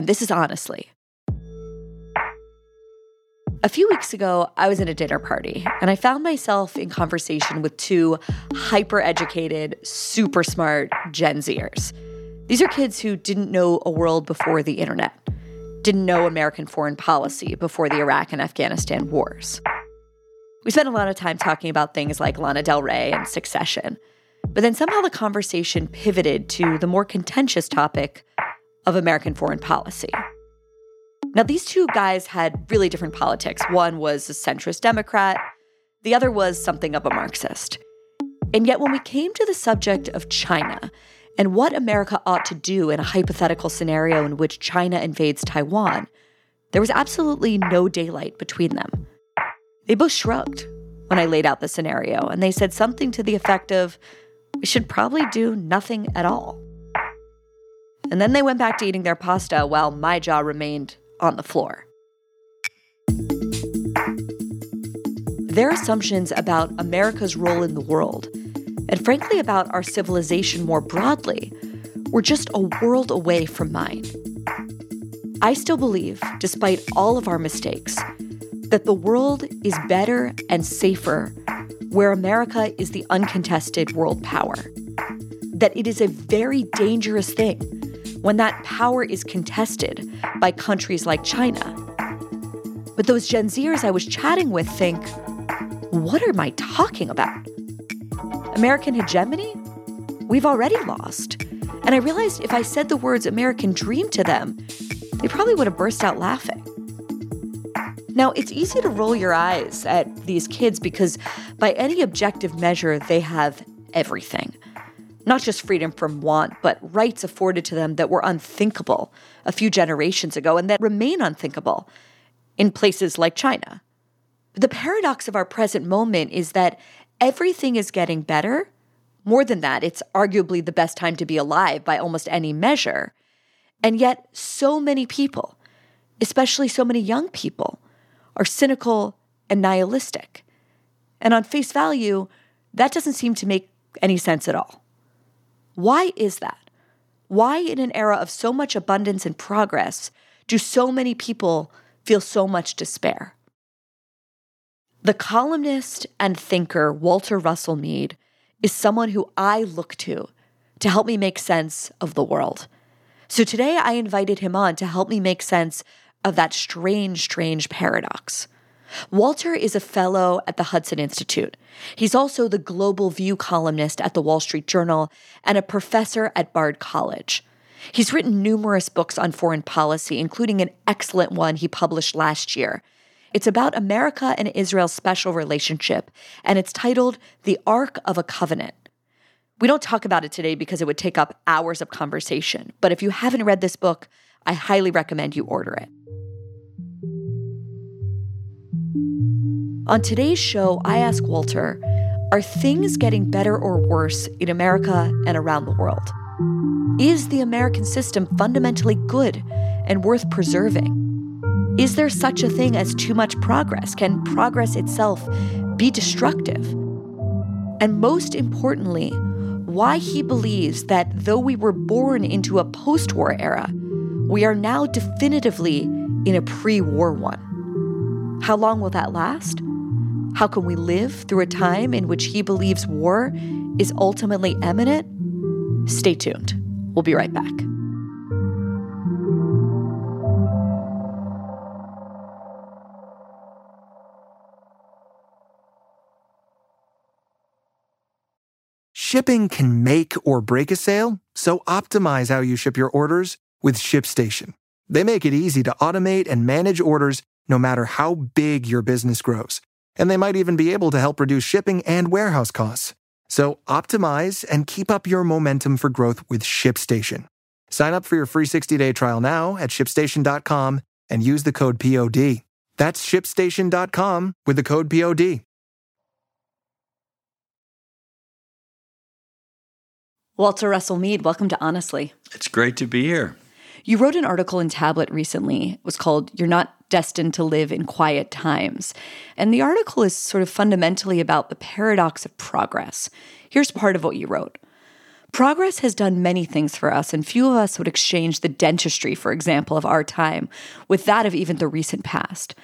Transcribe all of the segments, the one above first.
and this is Honestly. A few weeks ago, I was at a dinner party and I found myself in conversation with two hyper educated, super smart Gen Zers. These are kids who didn't know a world before the internet, didn't know American foreign policy before the Iraq and Afghanistan wars. We spent a lot of time talking about things like Lana Del Rey and succession, but then somehow the conversation pivoted to the more contentious topic of American foreign policy. Now, these two guys had really different politics. One was a centrist Democrat, the other was something of a Marxist. And yet, when we came to the subject of China and what America ought to do in a hypothetical scenario in which China invades Taiwan, there was absolutely no daylight between them. They both shrugged when I laid out the scenario, and they said something to the effect of, we should probably do nothing at all. And then they went back to eating their pasta while my jaw remained on the floor. Their assumptions about America's role in the world, and frankly about our civilization more broadly, were just a world away from mine. I still believe, despite all of our mistakes, that the world is better and safer where America is the uncontested world power. That it is a very dangerous thing when that power is contested by countries like China. But those Gen Zers I was chatting with think, what am I talking about? American hegemony? We've already lost. And I realized if I said the words American dream to them, they probably would have burst out laughing. Now, it's easy to roll your eyes at these kids because, by any objective measure, they have everything not just freedom from want, but rights afforded to them that were unthinkable a few generations ago and that remain unthinkable in places like China. The paradox of our present moment is that everything is getting better. More than that, it's arguably the best time to be alive by almost any measure. And yet, so many people, especially so many young people, are cynical and nihilistic. And on face value, that doesn't seem to make any sense at all. Why is that? Why, in an era of so much abundance and progress, do so many people feel so much despair? The columnist and thinker Walter Russell Mead is someone who I look to to help me make sense of the world. So today I invited him on to help me make sense of that strange, strange paradox. Walter is a fellow at the Hudson Institute. He's also the Global View columnist at the Wall Street Journal and a professor at Bard College. He's written numerous books on foreign policy, including an excellent one he published last year. It's about America and Israel's special relationship, and it's titled The Arc of a Covenant. We don't talk about it today because it would take up hours of conversation, but if you haven't read this book, I highly recommend you order it. On today's show, I ask Walter Are things getting better or worse in America and around the world? Is the American system fundamentally good and worth preserving? Is there such a thing as too much progress? Can progress itself be destructive? And most importantly, why he believes that though we were born into a post war era, we are now definitively in a pre war one. How long will that last? How can we live through a time in which he believes war is ultimately imminent? Stay tuned. We'll be right back. Shipping can make or break a sale, so optimize how you ship your orders with ShipStation. They make it easy to automate and manage orders no matter how big your business grows and they might even be able to help reduce shipping and warehouse costs. So optimize and keep up your momentum for growth with ShipStation. Sign up for your free 60-day trial now at shipstation.com and use the code POD. That's shipstation.com with the code POD. Walter Russell Mead, welcome to Honestly. It's great to be here. You wrote an article in Tablet recently. It was called You're Not Destined to Live in Quiet Times. And the article is sort of fundamentally about the paradox of progress. Here's part of what you wrote. Progress has done many things for us, and few of us would exchange the dentistry, for example, of our time with that of even the recent past.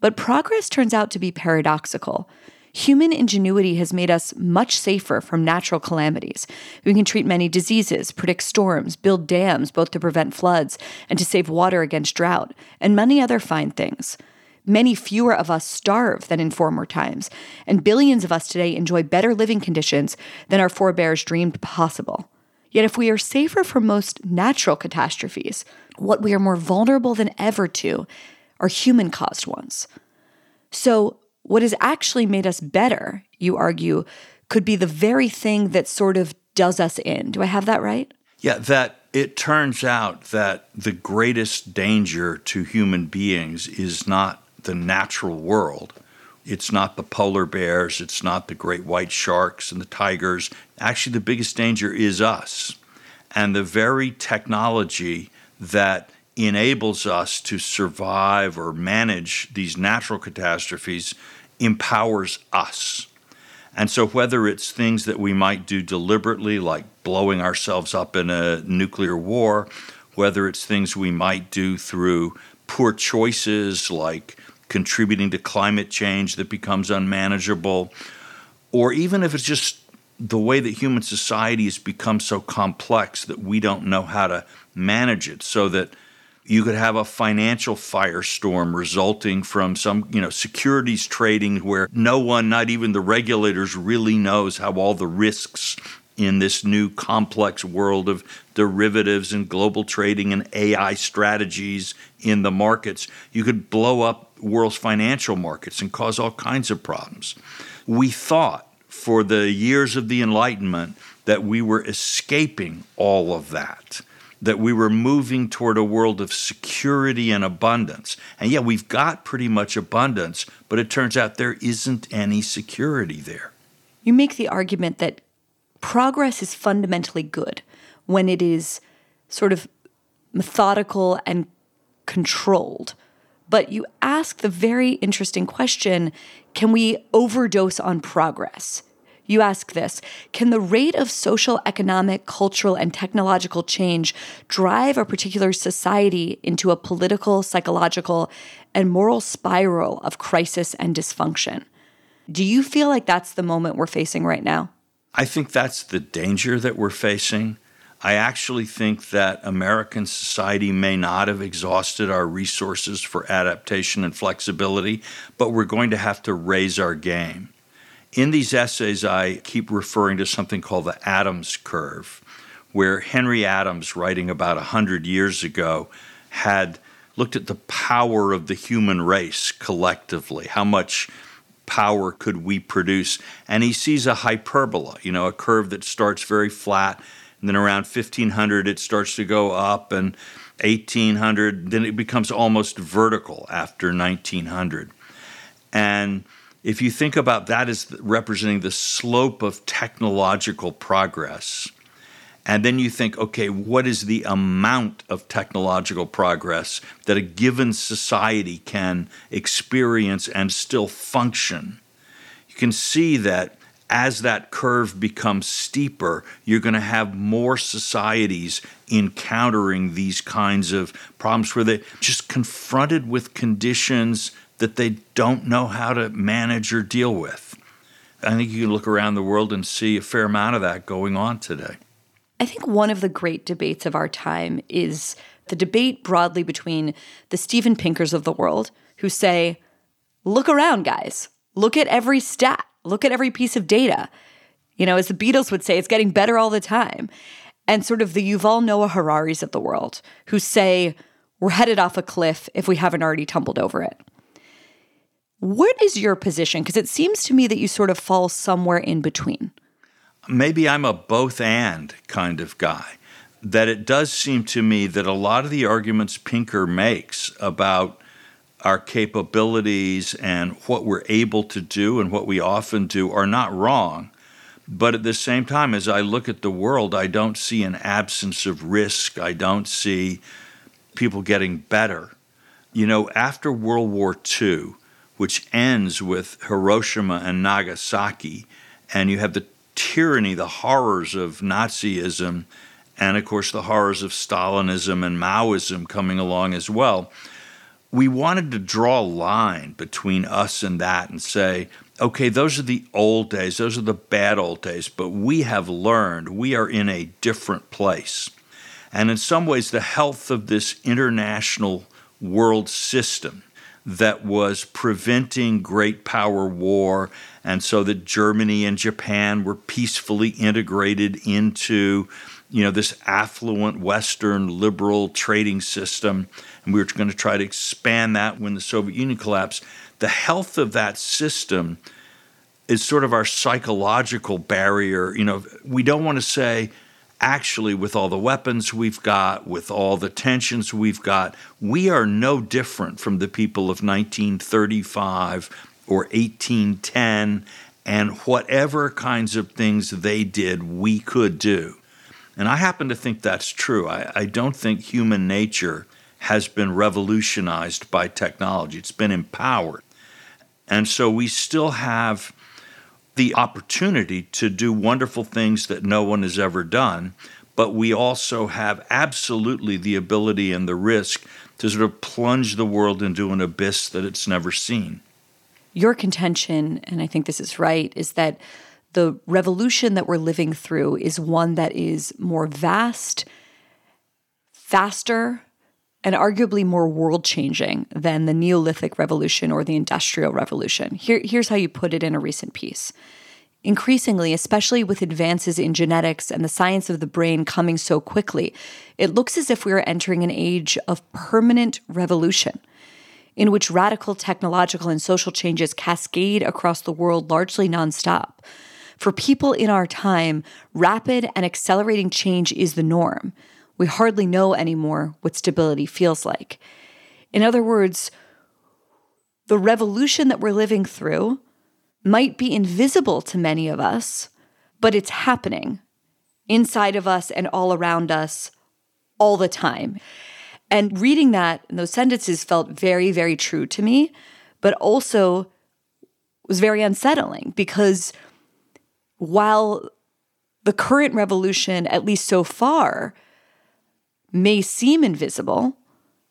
But progress turns out to be paradoxical. Human ingenuity has made us much safer from natural calamities. We can treat many diseases, predict storms, build dams both to prevent floods and to save water against drought, and many other fine things. Many fewer of us starve than in former times, and billions of us today enjoy better living conditions than our forebears dreamed possible. Yet, if we are safer from most natural catastrophes, what we are more vulnerable than ever to are human caused ones. So, what has actually made us better, you argue, could be the very thing that sort of does us in. Do I have that right? Yeah, that it turns out that the greatest danger to human beings is not the natural world. It's not the polar bears, it's not the great white sharks and the tigers. Actually, the biggest danger is us. And the very technology that enables us to survive or manage these natural catastrophes empowers us. And so, whether it's things that we might do deliberately, like blowing ourselves up in a nuclear war, whether it's things we might do through poor choices, like contributing to climate change that becomes unmanageable, or even if it's just the way that human society has become so complex that we don't know how to manage it, so that you could have a financial firestorm resulting from some, you know, securities trading where no one, not even the regulators, really knows how all the risks in this new complex world of derivatives and global trading and AI strategies in the markets. You could blow up world's financial markets and cause all kinds of problems. We thought for the years of the Enlightenment that we were escaping all of that, that we were moving toward a world of security and abundance. And yeah, we've got pretty much abundance, but it turns out there isn't any security there. You make the argument that progress is fundamentally good when it is sort of methodical and controlled. But you ask the very interesting question can we overdose on progress? You ask this Can the rate of social, economic, cultural, and technological change drive a particular society into a political, psychological, and moral spiral of crisis and dysfunction? Do you feel like that's the moment we're facing right now? I think that's the danger that we're facing. I actually think that American society may not have exhausted our resources for adaptation and flexibility, but we're going to have to raise our game. In these essays, I keep referring to something called the Adams curve, where Henry Adams, writing about 100 years ago, had looked at the power of the human race collectively, how much power could we produce? And he sees a hyperbola, you know, a curve that starts very flat and then around 1500 it starts to go up and 1800 then it becomes almost vertical after 1900 and if you think about that as representing the slope of technological progress and then you think okay what is the amount of technological progress that a given society can experience and still function you can see that as that curve becomes steeper, you're going to have more societies encountering these kinds of problems where they're just confronted with conditions that they don't know how to manage or deal with. I think you can look around the world and see a fair amount of that going on today. I think one of the great debates of our time is the debate broadly between the Steven Pinkers of the world who say, look around, guys, look at every stat Look at every piece of data. You know, as the Beatles would say, it's getting better all the time. And sort of the Yuval Noah Hararis of the world who say, we're headed off a cliff if we haven't already tumbled over it. What is your position? Because it seems to me that you sort of fall somewhere in between. Maybe I'm a both and kind of guy. that it does seem to me that a lot of the arguments Pinker makes about our capabilities and what we're able to do and what we often do are not wrong. But at the same time, as I look at the world, I don't see an absence of risk. I don't see people getting better. You know, after World War II, which ends with Hiroshima and Nagasaki, and you have the tyranny, the horrors of Nazism, and of course the horrors of Stalinism and Maoism coming along as well. We wanted to draw a line between us and that and say, okay, those are the old days, those are the bad old days, but we have learned we are in a different place. And in some ways, the health of this international world system that was preventing great power war, and so that Germany and Japan were peacefully integrated into you know this affluent western liberal trading system. And we were going to try to expand that when the soviet union collapsed. The health of that system is sort of our psychological barrier. You know we don't want to say actually, with all the weapons we've got, with all the tensions we've got, we are no different from the people of 1935 or 1810 and whatever kinds of things they did, we could do. And I happen to think that's true. I, I don't think human nature has been revolutionized by technology, it's been empowered. And so we still have the opportunity to do wonderful things that no one has ever done, but we also have absolutely the ability and the risk to sort of plunge the world into an abyss that it's never seen. Your contention, and I think this is right, is that the revolution that we're living through is one that is more vast, faster, and arguably more world changing than the Neolithic Revolution or the Industrial Revolution. Here, here's how you put it in a recent piece. Increasingly, especially with advances in genetics and the science of the brain coming so quickly, it looks as if we are entering an age of permanent revolution, in which radical technological and social changes cascade across the world largely nonstop. For people in our time, rapid and accelerating change is the norm we hardly know anymore what stability feels like. In other words, the revolution that we're living through might be invisible to many of us, but it's happening inside of us and all around us all the time. And reading that, and those sentences felt very, very true to me, but also was very unsettling because while the current revolution, at least so far, may seem invisible,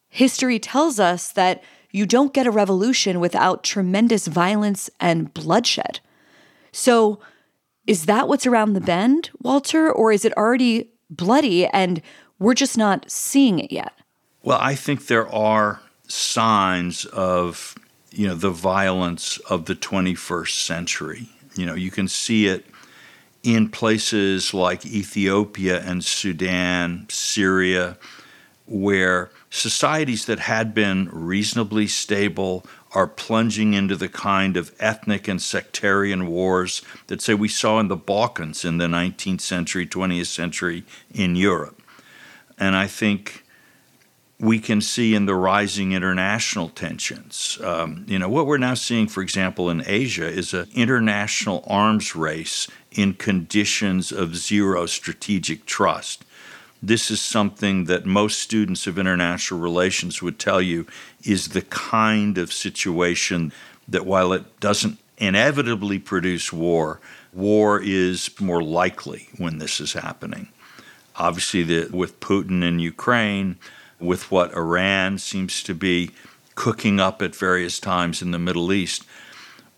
history tells us that you don't get a revolution without tremendous violence and bloodshed. So, is that what's around the bend, Walter, or is it already bloody and we're just not seeing it yet? Well, I think there are signs of, you know, the violence of the 21st century. You know, you can see it in places like Ethiopia and Sudan, Syria, where societies that had been reasonably stable are plunging into the kind of ethnic and sectarian wars that, say, we saw in the Balkans in the 19th century, 20th century in Europe. And I think we can see in the rising international tensions. Um, you know, what we're now seeing, for example, in Asia is an international arms race in conditions of zero strategic trust. This is something that most students of international relations would tell you is the kind of situation that, while it doesn't inevitably produce war, war is more likely when this is happening. Obviously, the, with Putin in Ukraine, with what Iran seems to be cooking up at various times in the Middle East,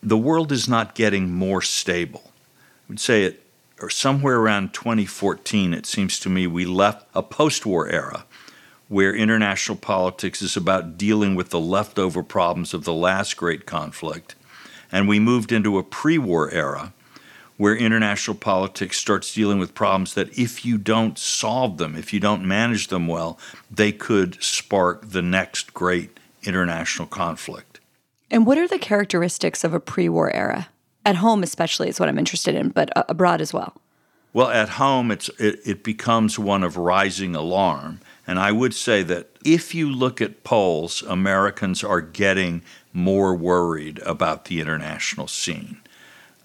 the world is not getting more stable. I would say it or somewhere around 2014, it seems to me, we left a post war era where international politics is about dealing with the leftover problems of the last great conflict. And we moved into a pre war era where international politics starts dealing with problems that if you don't solve them, if you don't manage them well, they could spark the next great international conflict. And what are the characteristics of a pre war era? At home, especially, is what I'm interested in, but uh, abroad as well. Well, at home, it's, it, it becomes one of rising alarm. And I would say that if you look at polls, Americans are getting more worried about the international scene.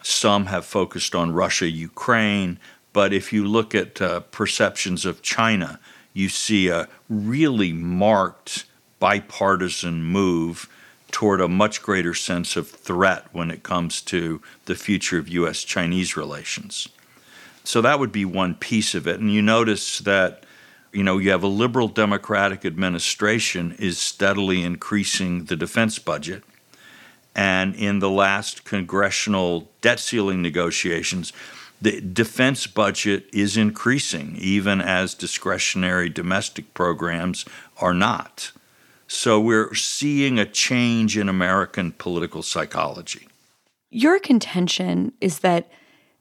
Some have focused on Russia, Ukraine, but if you look at uh, perceptions of China, you see a really marked bipartisan move toward a much greater sense of threat when it comes to the future of U.S. Chinese relations. So that would be one piece of it. And you notice that, you know, you have a liberal democratic administration is steadily increasing the defense budget. And in the last congressional debt ceiling negotiations, the defense budget is increasing, even as discretionary domestic programs are not. So we're seeing a change in American political psychology. Your contention is that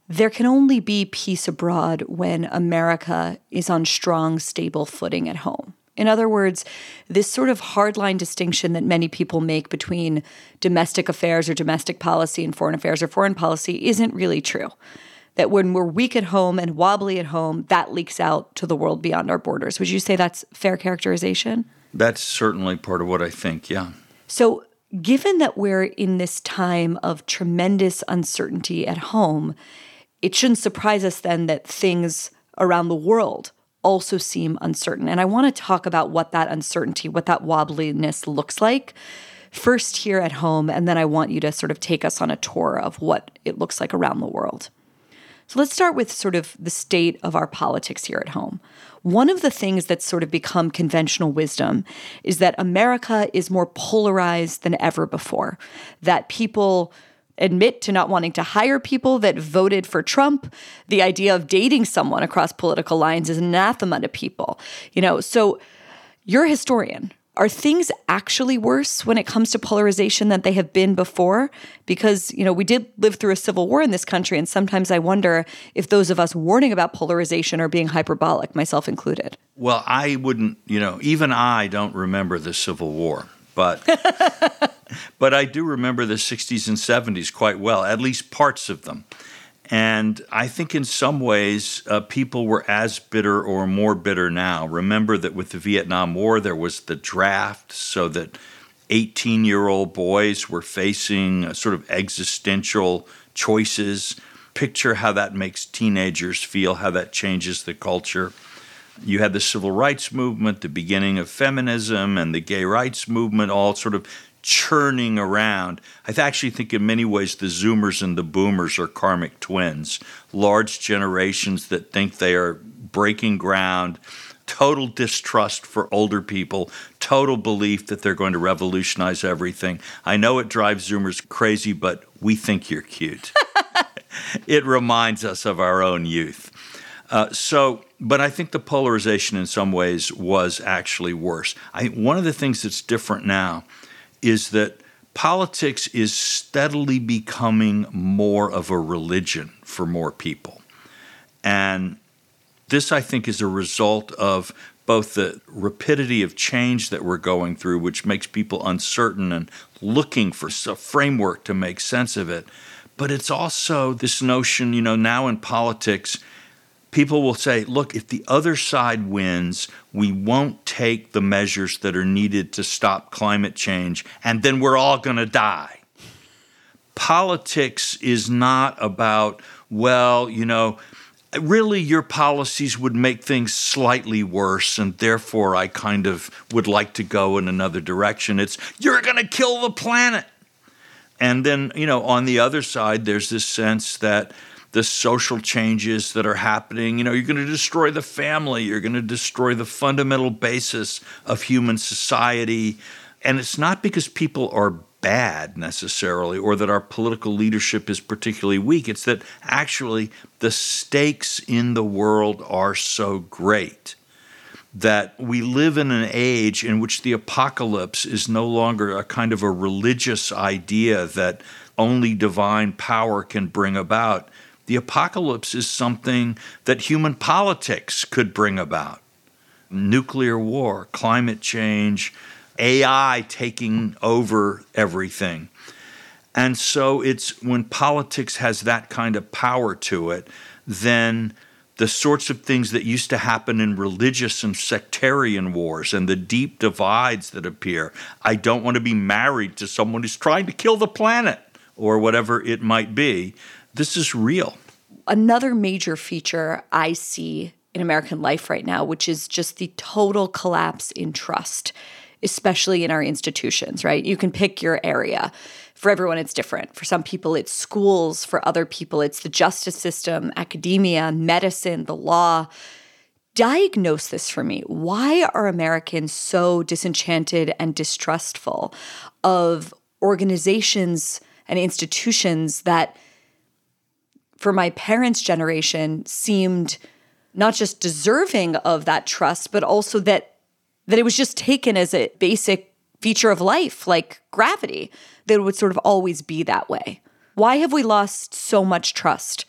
there can only be peace abroad when America is on strong, stable footing at home. In other words, this sort of hardline distinction that many people make between domestic affairs or domestic policy and foreign affairs or foreign policy isn't really true. That when we're weak at home and wobbly at home, that leaks out to the world beyond our borders. Would you say that's fair characterization? That's certainly part of what I think, yeah. So, given that we're in this time of tremendous uncertainty at home, it shouldn't surprise us then that things around the world also seem uncertain. And I want to talk about what that uncertainty, what that wobbliness looks like. First, here at home, and then I want you to sort of take us on a tour of what it looks like around the world. So let's start with sort of the state of our politics here at home. One of the things that's sort of become conventional wisdom is that America is more polarized than ever before, that people admit to not wanting to hire people that voted for Trump. The idea of dating someone across political lines is anathema to people. You know, so you're a historian, are things actually worse when it comes to polarization than they have been before? Because, you know, we did live through a civil war in this country, and sometimes I wonder if those of us warning about polarization are being hyperbolic, myself included. Well, I wouldn't, you know, even I don't remember the Civil War, but but I do remember the 60s and 70s quite well, at least parts of them. And I think in some ways, uh, people were as bitter or more bitter now. Remember that with the Vietnam War, there was the draft, so that 18 year old boys were facing sort of existential choices. Picture how that makes teenagers feel, how that changes the culture. You had the civil rights movement, the beginning of feminism, and the gay rights movement all sort of churning around. I actually think in many ways the Zoomers and the Boomers are karmic twins, large generations that think they are breaking ground. Total distrust for older people, total belief that they're going to revolutionize everything. I know it drives Zoomers crazy, but we think you're cute. it reminds us of our own youth. Uh, so, but I think the polarization in some ways was actually worse. I one of the things that's different now is that politics is steadily becoming more of a religion for more people. And this, I think, is a result of both the rapidity of change that we're going through, which makes people uncertain and looking for a framework to make sense of it. But it's also this notion, you know, now in politics, people will say, look, if the other side wins, we won't take the measures that are needed to stop climate change, and then we're all going to die. Politics is not about, well, you know, really your policies would make things slightly worse, and therefore I kind of would like to go in another direction. It's, you're going to kill the planet. And then, you know, on the other side, there's this sense that, the social changes that are happening. You know, you're going to destroy the family, you're going to destroy the fundamental basis of human society. And it's not because people are bad necessarily or that our political leadership is particularly weak. It's that actually the stakes in the world are so great that we live in an age in which the apocalypse is no longer a kind of a religious idea that only divine power can bring about. The apocalypse is something that human politics could bring about nuclear war, climate change, AI taking over everything. And so it's when politics has that kind of power to it, then the sorts of things that used to happen in religious and sectarian wars and the deep divides that appear. I don't want to be married to someone who's trying to kill the planet or whatever it might be. This is real. Another major feature I see in American life right now, which is just the total collapse in trust, especially in our institutions, right? You can pick your area. For everyone, it's different. For some people, it's schools. For other people, it's the justice system, academia, medicine, the law. Diagnose this for me. Why are Americans so disenchanted and distrustful of organizations and institutions that, for my parents' generation, seemed not just deserving of that trust, but also that that it was just taken as a basic feature of life, like gravity, that it would sort of always be that way. Why have we lost so much trust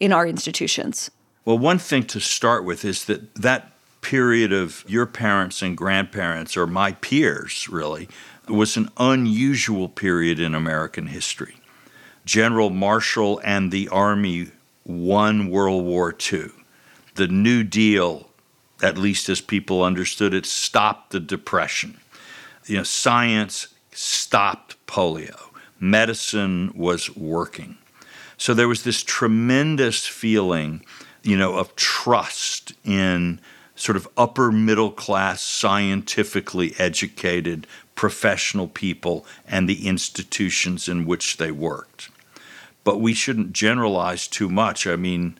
in our institutions? Well, one thing to start with is that that period of your parents and grandparents, or my peers really, was an unusual period in American history. General Marshall and the Army won World War II the New Deal, at least as people understood it, stopped the Depression. You know, science stopped polio. Medicine was working. So there was this tremendous feeling, you know, of trust in sort of upper middle class, scientifically educated professional people and the institutions in which they worked. But we shouldn't generalize too much. I mean,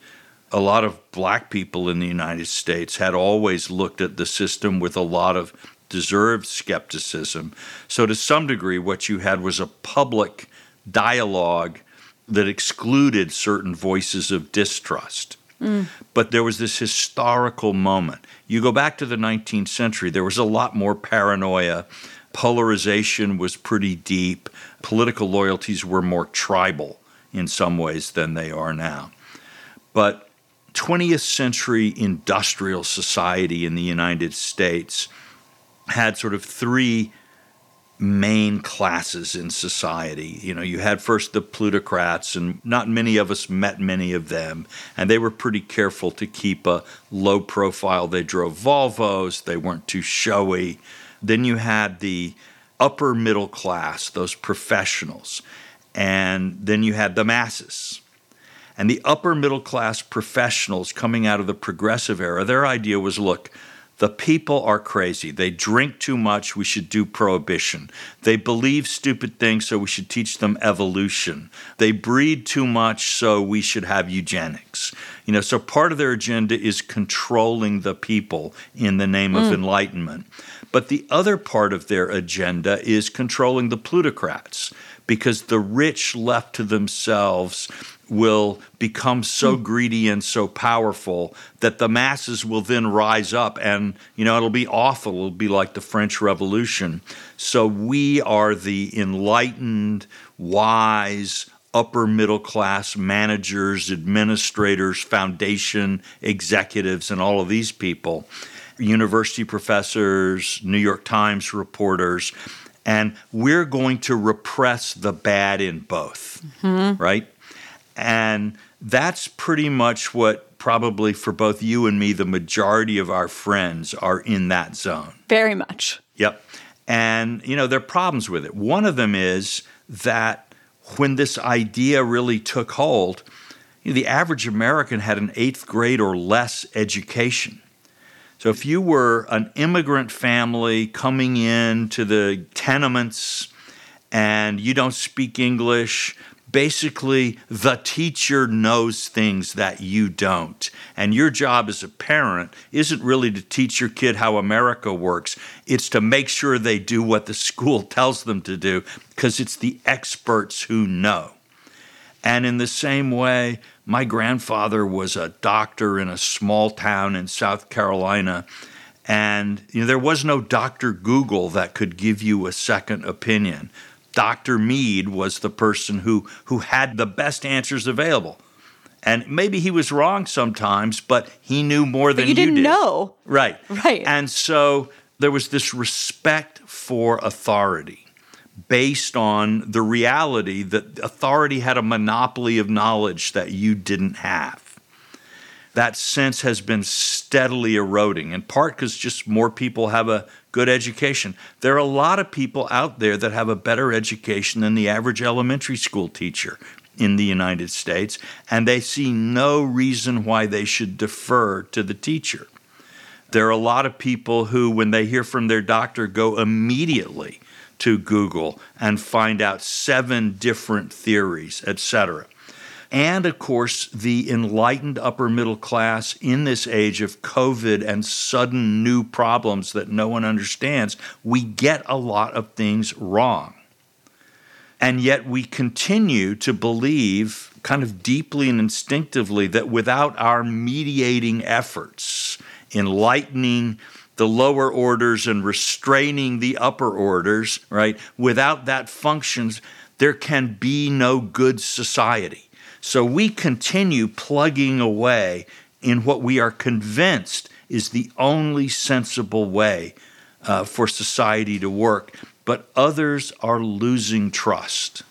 a lot of black people in the United States had always looked at the system with a lot of deserved skepticism. So, to some degree, what you had was a public dialogue that excluded certain voices of distrust. Mm. But there was this historical moment. You go back to the 19th century, there was a lot more paranoia. Polarization was pretty deep. Political loyalties were more tribal in some ways than they are now. But 20th century industrial society in the United States had sort of three main classes in society. You know, you had first the plutocrats, and not many of us met many of them, and they were pretty careful to keep a low profile. They drove Volvos, they weren't too showy. Then you had the upper middle class, those professionals, and then you had the masses and the upper middle class professionals coming out of the progressive era, their idea was look, the people are crazy. They drink too much. We should do prohibition. They believe stupid things, so we should teach them evolution. They breed too much, so we should have eugenics. You know, so part of their agenda is controlling the people in the name mm. of enlightenment. But the other part of their agenda is controlling the plutocrats because the rich left to themselves will become so hmm. greedy and so powerful that the masses will then rise up and you know it'll be awful. It'll be like the french revolution. So we are the enlightened wise upper middle class managers administrators foundation executives and all of these people. University professors new york times reporters and we're going to repress the bad in both mm-hmm. right and that's pretty much what probably for both you and me, the majority of our friends are in that zone. Very much. Yep. And, you know, there are problems with it. One of them is that when this idea really took hold, you know, the average American had an eighth grade or less education. So if you were an immigrant family coming in to the tenements and you don't speak English, basically the teacher knows things that you don't. And your job as a parent isn't really to teach your kid how America works, it's to make sure they do what the school tells them to do because it's the experts who know. And in the same way, my grandfather was a doctor in a small town in South Carolina. And you know, there was no Dr. Google that could give you a second opinion. Dr. Mead was the person who, who had the best answers available. And maybe he was wrong sometimes, but he knew more but than you, didn't did. know. Right. Right. And so there was this respect for authority based on the reality that authority had a monopoly of knowledge that you didn't have. that sense has been steadily eroding, in part because just more people have a good education. There are a lot of people out there that have a better education than the average elementary school teacher in the United States, and they see no reason why they should defer to the teacher. There are a lot of people who, when they hear from their doctor, go immediately to Google and find out seven different theories, etc. And of course, the enlightened upper middle class in this age of COVID and sudden new problems that no one understands, we get a lot of things wrong. And yet we continue to believe, kind of deeply and instinctively, that without our mediating efforts, enlightening the lower orders and restraining the upper orders, right, without that functions, there can be no good society. So we continue plugging away in what we are convinced is the only sensible way uh, for society to work but others are losing trust.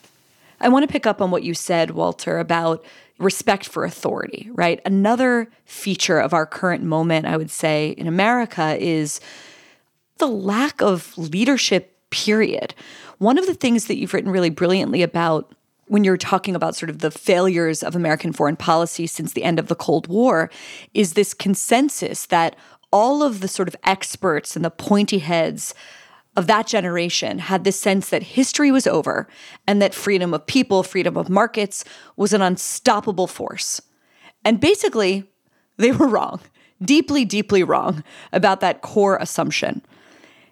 I want to pick up on what you said, Walter, about respect for authority, right? Another feature of our current moment, I would say, in America is the lack of leadership, period. One of the things that you've written really brilliantly about when you're talking about sort of the failures of American foreign policy since the end of the Cold War is this consensus that all of the sort of experts and the pointy heads of that generation had this sense that history was over and that freedom of people, freedom of markets was an unstoppable force. And basically, they were wrong, deeply, deeply wrong about that core assumption.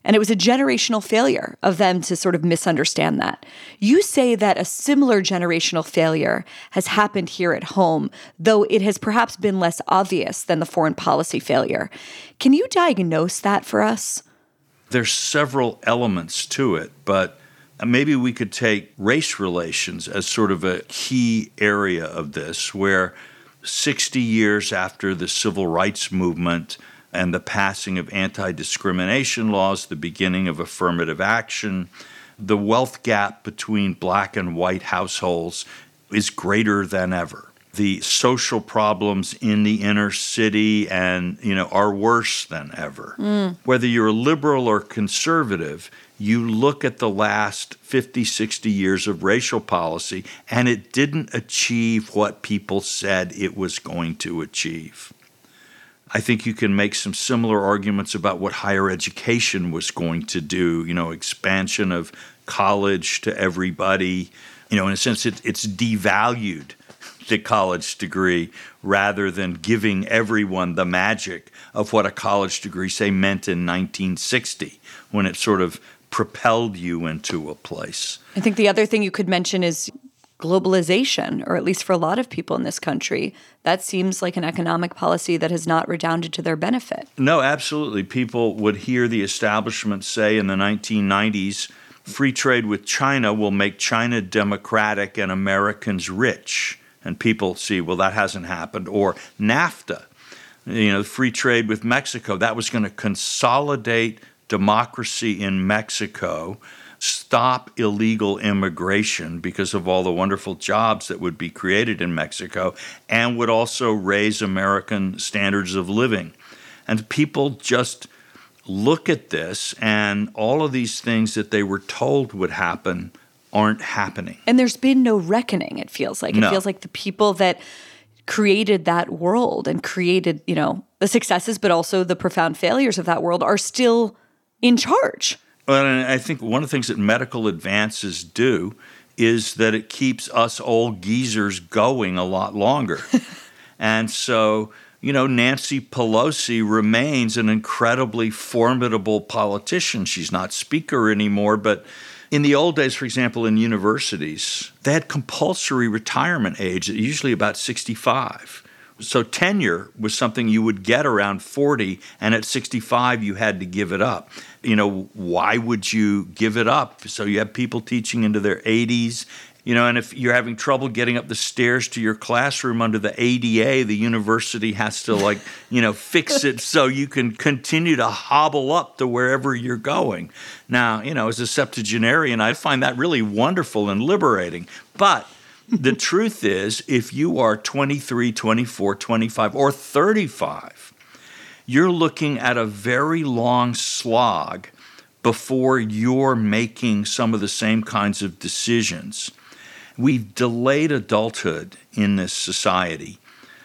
And it was a generational failure of them to sort of misunderstand that. You say that a similar generational failure has happened here at home, though it has perhaps been less obvious than the foreign policy failure. Can you diagnose that for us? There's several elements to it, but uh, maybe we could take race relations as sort of a key area of this, where 60 years after the civil rights movement and the passing of anti discrimination laws, the beginning of affirmative action, the wealth gap between black and white households is greater than ever the social problems in the inner city and you know are worse than ever mm. whether you're liberal or conservative you look at the last 50 60 years of racial policy and it didn't achieve what people said it was going to achieve I think you can make some similar arguments about what higher education was going to do, you know, expansion of college to everybody. You know, in a sense, it, it's devalued the college degree rather than giving everyone the magic of what a college degree, say, meant in 1960 when it sort of propelled you into a place. I think the other thing you could mention is globalization, or at least for a lot of people in this country. That seems like an economic policy that has not redounded to their benefit. No, absolutely. People would hear the establishment say in the 1990s free trade with China will make China democratic and Americans rich and people see, well, that hasn't happened. Or NAFTA, you know, free trade with Mexico, that was going to consolidate democracy in Mexico, stop illegal immigration because of all the wonderful jobs that would be created in Mexico, and would also raise American standards of living. And people just look at this, and all of these things that they were told would happen aren't happening. And there's been no reckoning, it feels like. It no. feels like the people that created that world and created, you know, the successes, but also the profound failures of that world are still in charge. Well, and I think one of the things that medical advances do is that it keeps us old geezers going a lot longer. and so, you know, Nancy Pelosi remains an incredibly formidable politician. She's not speaker anymore, but in the old days, for example, in universities, they had compulsory retirement age, usually about 65. So tenure was something you would get around 40, and at 65, you had to give it up. You know, why would you give it up? So you have people teaching into their 80s you know, and if you're having trouble getting up the stairs to your classroom under the ADA, the university has to like, you know, fix it so you can continue to hobble up to wherever you're going. Now, you know, as a septuagenarian, I find that really wonderful and liberating. But the truth is, if you are 23, 24, 25, or 35, you're looking at a very long slog before you're making some of the same kinds of decisions. We've delayed adulthood in this society.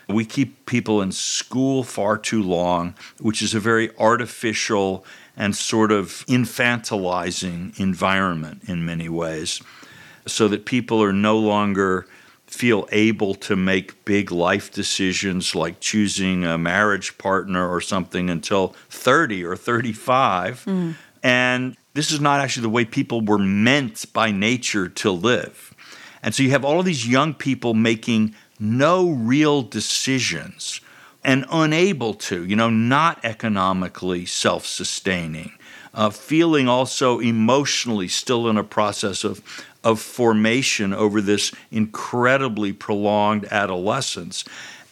We keep people in school far too long, which is a very artificial and sort of infantilizing environment in many ways, so that people are no longer feel able to make big life decisions like choosing a marriage partner or something until 30 or 35. Mm. And this is not actually the way people were meant by nature to live. And so you have all of these young people making no real decisions and unable to, you know, not economically self sustaining, uh, feeling also emotionally still in a process of, of formation over this incredibly prolonged adolescence.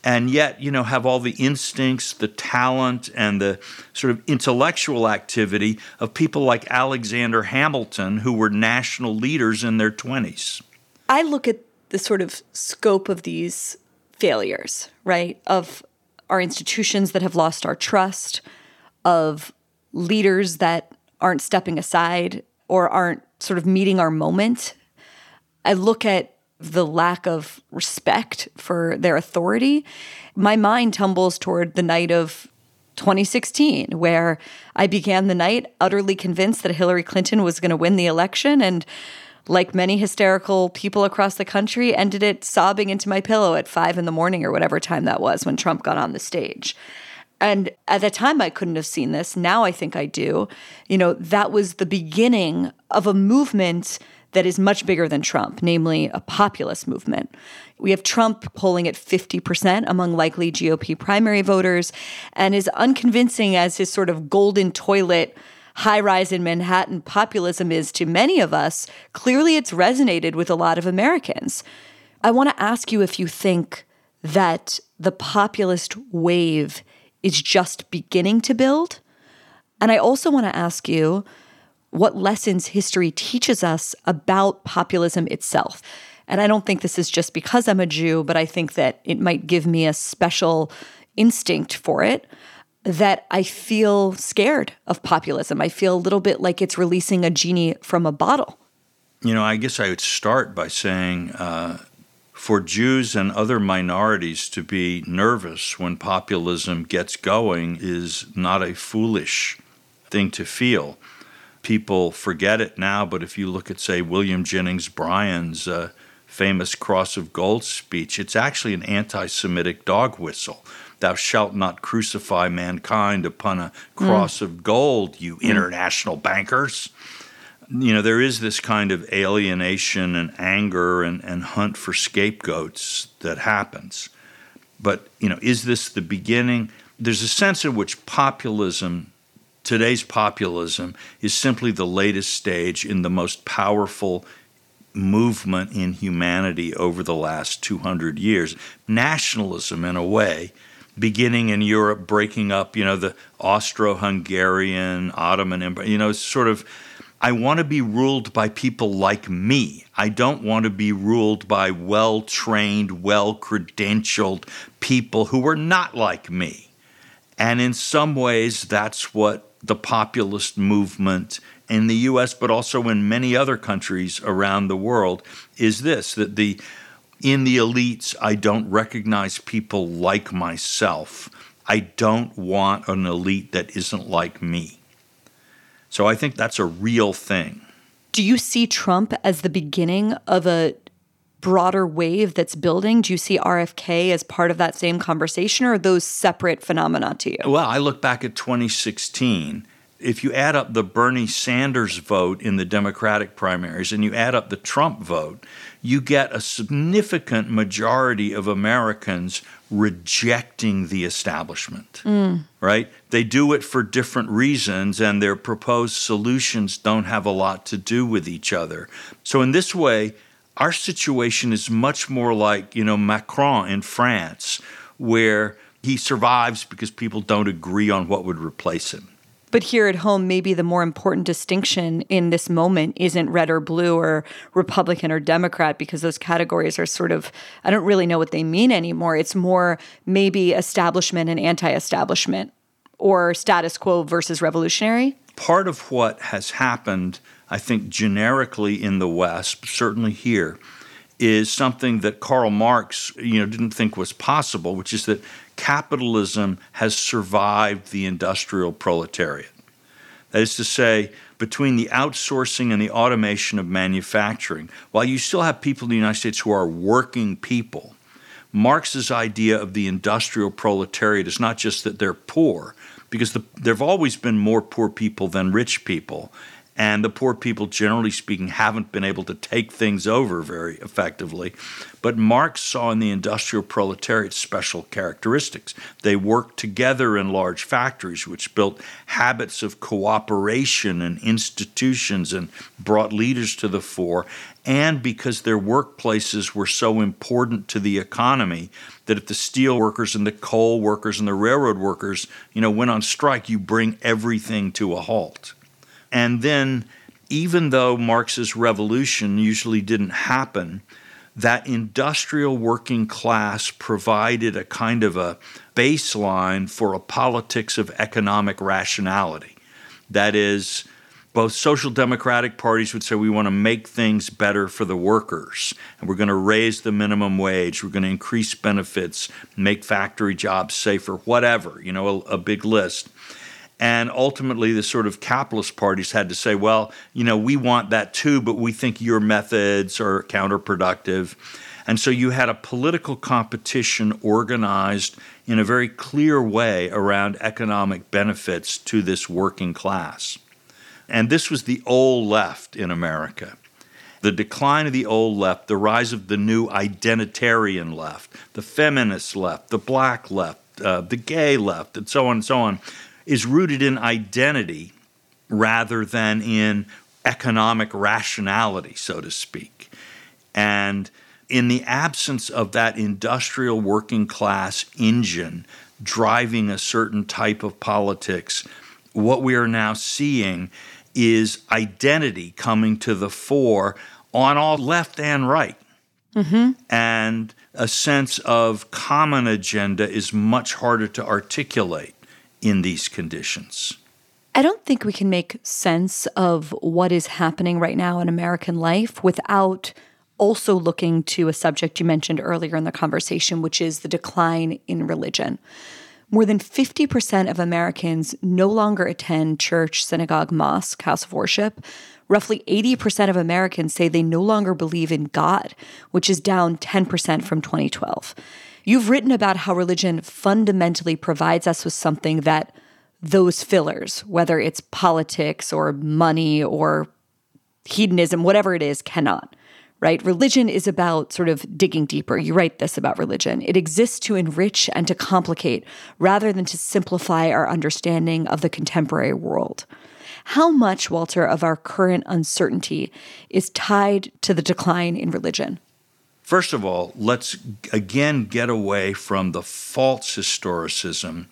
And yet, you know, have all the instincts, the talent, and the sort of intellectual activity of people like Alexander Hamilton, who were national leaders in their 20s. I look at the sort of scope of these failures, right? Of our institutions that have lost our trust, of leaders that aren't stepping aside or aren't sort of meeting our moment. I look at the lack of respect for their authority. My mind tumbles toward the night of 2016, where I began the night utterly convinced that Hillary Clinton was going to win the election and like many hysterical people across the country, ended it sobbing into my pillow at five in the morning or whatever time that was when Trump got on the stage. And at the time, I couldn't have seen this. Now I think I do. You know, that was the beginning of a movement that is much bigger than Trump, namely a populist movement. We have Trump polling at 50% among likely GOP primary voters, and as unconvincing as his sort of golden toilet high rise in Manhattan populism is to many of us, clearly it's resonated with a lot of Americans. I want to ask you if you think that the populist wave is just beginning to build. And I also want to ask you what lessons history teaches us about populism itself. And I don't think this is just because I'm a Jew, but I think that it might give me a special instinct for it that I feel scared of populism. I feel a little bit like it's releasing a genie from a bottle. You know, I guess I would start by saying uh, for Jews and other minorities to be nervous when populism gets going is not a foolish thing to feel. People forget it now, but if you look at, say, William Jennings Bryan's uh, famous Cross of Gold speech, it's actually an anti Semitic dog whistle Thou shalt not crucify mankind upon a cross mm. of gold, you mm. international bankers. You know, there is this kind of alienation and anger and, and hunt for scapegoats that happens. But, you know, is this the beginning? There's a sense in which populism, today's populism, is simply the latest stage in the most powerful movement in humanity over the last 200 years. Nationalism, in a way, beginning in Europe, breaking up, you know, the Austro Hungarian, Ottoman Empire, you know, sort of. I want to be ruled by people like me. I don't want to be ruled by well trained, well credentialed people who are not like me. And in some ways, that's what the populist movement in the US, but also in many other countries around the world, is this that the in the elites, I don't recognize people like myself. I don't want an elite that isn't like me. So I think that's a real thing. Do you see Trump as the beginning of a broader wave that's building? Do you see RFK as part of that same conversation or are those separate phenomena to you? Well, I look back at 2016 if you add up the Bernie Sanders vote in the Democratic primaries and you add up the Trump vote, you get a significant majority of Americans rejecting the establishment. Mm. Right? They do it for different reasons, and their proposed solutions don't have a lot to do with each other. So, in this way, our situation is much more like, you know, Macron in France, where he survives because people don't agree on what would replace him. But here at home, maybe the more important distinction in this moment isn't red or blue or Republican or Democrat because those categories are sort of, I don't really know what they mean anymore. It's more maybe establishment and anti establishment or status quo versus revolutionary. Part of what has happened, I think, generically in the West, certainly here, is something that Karl Marx, you know, didn't think was possible, which is that capitalism has survived the industrial proletariat. That is to say, between the outsourcing and the automation of manufacturing, while you still have people in the United States who are working people, Marx's idea of the industrial proletariat is not just that they're poor, because the, there have always been more poor people than rich people. And the poor people, generally speaking, haven't been able to take things over very effectively. But Marx saw in the industrial proletariat special characteristics. They worked together in large factories, which built habits of cooperation and institutions and brought leaders to the fore. And because their workplaces were so important to the economy, that if the steel workers and the coal workers and the railroad workers, you know, went on strike, you bring everything to a halt. And then, even though Marx's revolution usually didn't happen, that industrial working class provided a kind of a baseline for a politics of economic rationality. That is, both social democratic parties would say we want to make things better for the workers and we're going to raise the minimum wage we're going to increase benefits make factory jobs safer whatever you know a, a big list and ultimately, the sort of capitalist parties had to say, well, you know, we want that too, but we think your methods are counterproductive. And so you had a political competition organized in a very clear way around economic benefits to this working class. And this was the old left in America. The decline of the old left, the rise of the new identitarian left, the feminist left, the black left, uh, the gay left, and so on and so on is rooted in identity rather than in economic rationality, so to speak. And in the absence of that industrial working class engine driving a certain type of politics, what we are now seeing is identity coming to the fore on all left and right. Mm-hmm. And a sense of common agenda is much harder to articulate in these conditions. I don't think we can make sense of what is happening right now in American life without also looking to a subject you mentioned earlier in the conversation, which is the decline in religion. More than 50% of Americans no longer attend church, synagogue, mosque, house of worship. Roughly 80% of Americans say they no longer believe in God, which is down 10% from 2012. You've written about how religion fundamentally provides us with something that those fillers, whether it's politics or money or hedonism, whatever it is, cannot. Right? Religion is about sort of digging deeper. You write this about religion. It exists to enrich and to complicate rather than to simplify our understanding of the contemporary world. How much, Walter, of our current uncertainty is tied to the decline in religion? First of all, let's again get away from the false historicism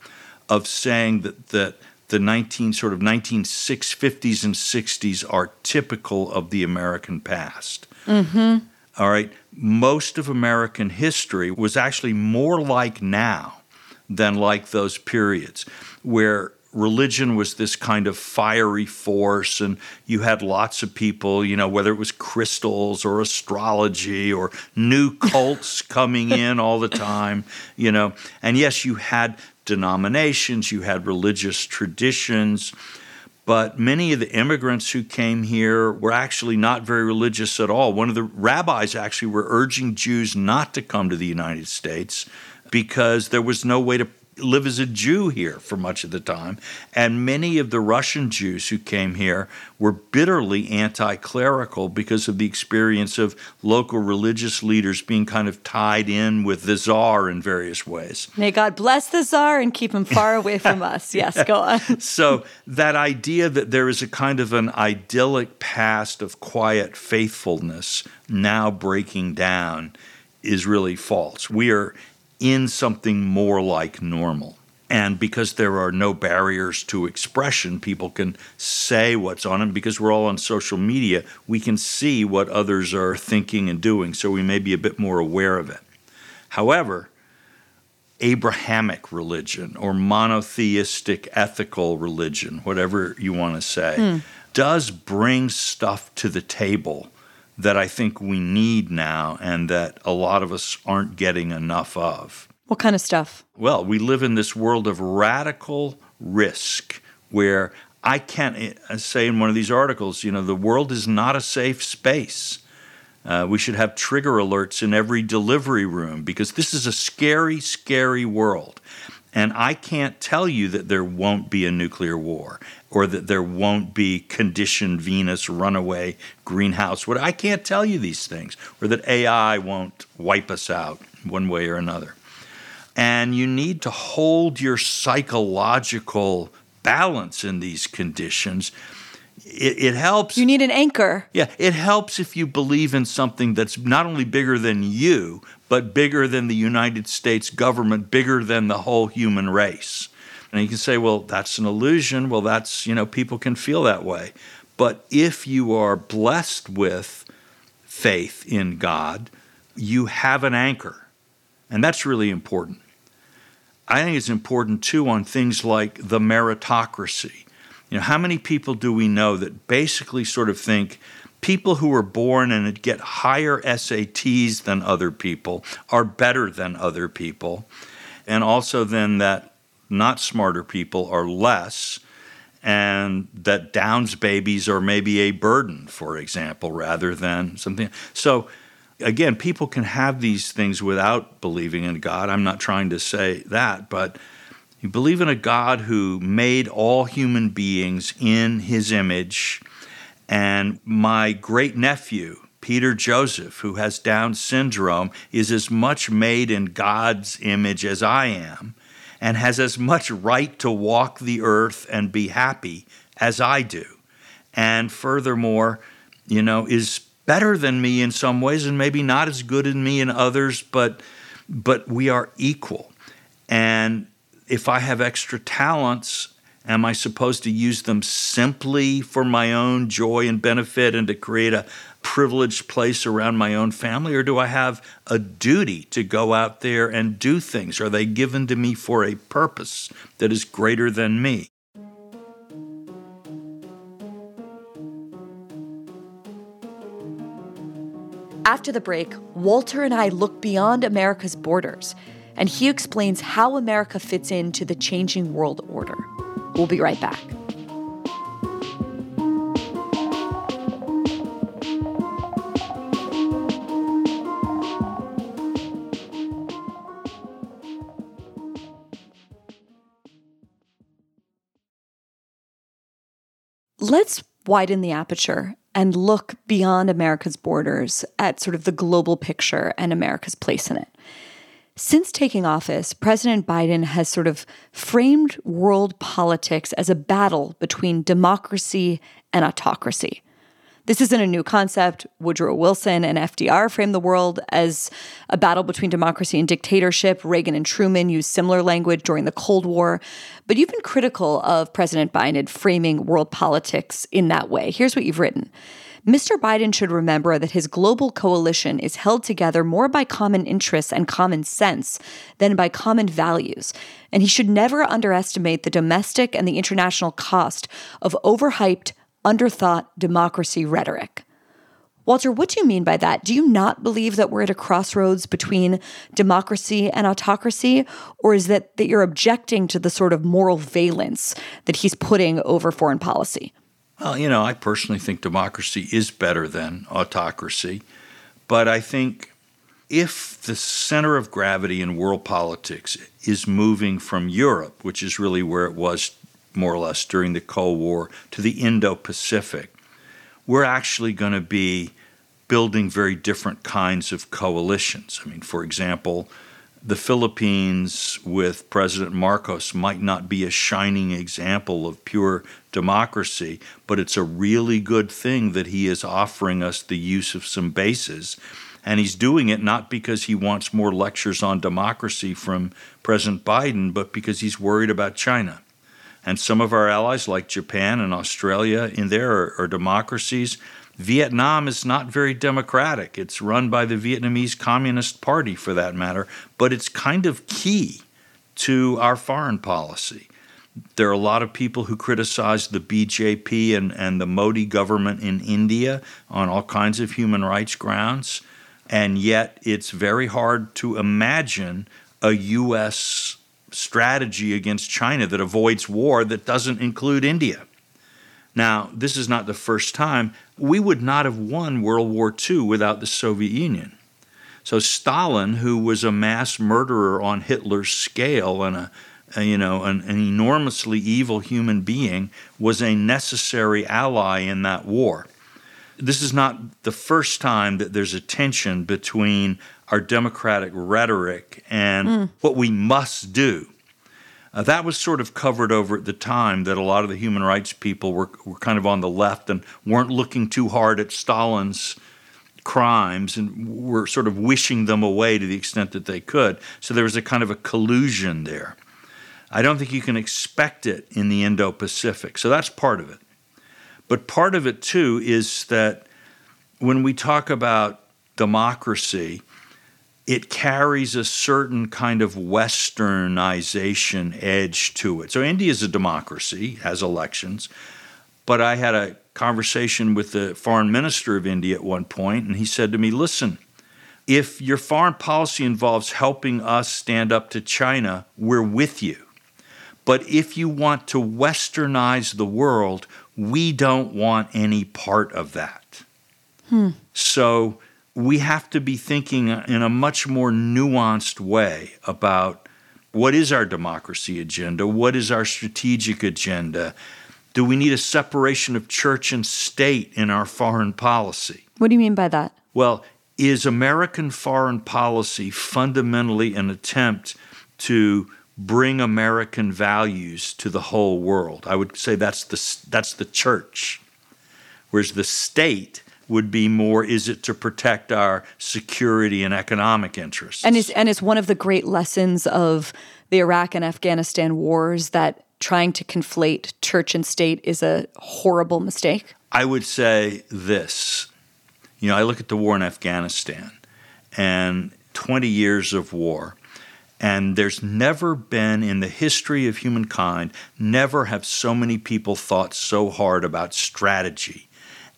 of saying that, that the 19 sort of 1950s and 60s are typical of the American past. Mm-hmm. All right, most of American history was actually more like now than like those periods where religion was this kind of fiery force, and you had lots of people, you know, whether it was crystals or astrology or new cults coming in all the time, you know. And yes, you had denominations, you had religious traditions. But many of the immigrants who came here were actually not very religious at all. One of the rabbis actually were urging Jews not to come to the United States because there was no way to live as a Jew here for much of the time. And many of the Russian Jews who came here were bitterly anti clerical because of the experience of local religious leaders being kind of tied in with the czar in various ways. May God bless the czar and keep him far away from us. Yes, go on. so, that idea that there is a kind of an idyllic past of quiet faithfulness now breaking down is really false. We are in something more like normal. And because there are no barriers to expression, people can say what's on them. Because we're all on social media, we can see what others are thinking and doing, so we may be a bit more aware of it. However, Abrahamic religion or monotheistic ethical religion, whatever you want to say, mm. does bring stuff to the table that I think we need now and that a lot of us aren't getting enough of. What kind of stuff? Well, we live in this world of radical risk where I can't eh, say in one of these articles, you know, the world is not a safe space. Uh, we should have trigger alerts in every delivery room because this is a scary, scary world. And I can't tell you that there won't be a nuclear war or that there won't be conditioned Venus, runaway, greenhouse. What I can't tell you these things, or that AI won't wipe us out one way or another. And you need to hold your psychological balance in these conditions. It, it, helps. You need an anchor. Yeah, it helps if you believe in something that's not only bigger than you, but bigger than the United States government, bigger than the whole human race. And you can say, well, that's an illusion. Well, that's, you know, people can feel that way. But if you are blessed with faith in God, you have an anchor. And that's really important. I think it's important too on things like the meritocracy. You know, how many people do we know that basically sort of think people who are born and get higher SATs than other people are better than other people? And also then that not smarter people are less and that Downs babies are maybe a burden, for example, rather than something. So again, people can have these things without believing in God. I'm not trying to say that, but you believe in a God who made all human beings in his image. And my great nephew, Peter Joseph, who has Down syndrome, is as much made in God's image as I am and has as much right to walk the earth and be happy as I do. And furthermore, you know, is better than me in some ways and maybe not as good in me in others, but but we are equal. And if I have extra talents, am I supposed to use them simply for my own joy and benefit and to create a privileged place around my own family? Or do I have a duty to go out there and do things? Are they given to me for a purpose that is greater than me? After the break, Walter and I look beyond America's borders, and he explains how America fits into the changing world order. We'll be right back. Let's widen the aperture and look beyond America's borders at sort of the global picture and America's place in it. Since taking office, President Biden has sort of framed world politics as a battle between democracy and autocracy. This isn't a new concept. Woodrow Wilson and FDR framed the world as a battle between democracy and dictatorship. Reagan and Truman used similar language during the Cold War. But you've been critical of President Biden framing world politics in that way. Here's what you've written. Mr. Biden should remember that his global coalition is held together more by common interests and common sense than by common values, and he should never underestimate the domestic and the international cost of overhyped, underthought democracy rhetoric. Walter, what do you mean by that? Do you not believe that we're at a crossroads between democracy and autocracy? Or is that that you're objecting to the sort of moral valence that he's putting over foreign policy? Well, you know, I personally think democracy is better than autocracy. But I think if the center of gravity in world politics is moving from Europe, which is really where it was more or less during the Cold War, to the Indo Pacific, we're actually going to be building very different kinds of coalitions. I mean, for example, the Philippines with President Marcos might not be a shining example of pure democracy, but it's a really good thing that he is offering us the use of some bases And he's doing it not because he wants more lectures on democracy from President Biden, but because he's worried about China. And some of our allies, like Japan and Australia, in there are, are democracies. Vietnam is not very democratic. It's run by the Vietnamese Communist Party, for that matter, but it's kind of key to our foreign policy. There are a lot of people who criticize the BJP and, and the Modi government in India on all kinds of human rights grounds. And yet, it's very hard to imagine a U.S. strategy against China that avoids war that doesn't include India. Now, this is not the first time. We would not have won World War II without the Soviet Union. So Stalin, who was a mass murderer on Hitler's scale and a, a you know an, an enormously evil human being, was a necessary ally in that war. This is not the first time that there's a tension between our democratic rhetoric and mm. what we must do. Uh, that was sort of covered over at the time that a lot of the human rights people were, were kind of on the left and weren't looking too hard at Stalin's crimes and were sort of wishing them away to the extent that they could. So there was a kind of a collusion there. I don't think you can expect it in the Indo Pacific. So that's part of it. But part of it, too, is that when we talk about democracy, it carries a certain kind of westernization edge to it. So India is a democracy, has elections, but I had a conversation with the foreign minister of India at one point, and he said to me, Listen, if your foreign policy involves helping us stand up to China, we're with you. But if you want to westernize the world, we don't want any part of that. Hmm. So we have to be thinking in a much more nuanced way about what is our democracy agenda? What is our strategic agenda? Do we need a separation of church and state in our foreign policy? What do you mean by that? Well, is American foreign policy fundamentally an attempt to bring American values to the whole world? I would say that's the, that's the church. Whereas the state would be more is it to protect our security and economic interests? And it's and it's one of the great lessons of the Iraq and Afghanistan wars that trying to conflate church and state is a horrible mistake? I would say this. You know I look at the war in Afghanistan and 20 years of war and there's never been in the history of humankind, never have so many people thought so hard about strategy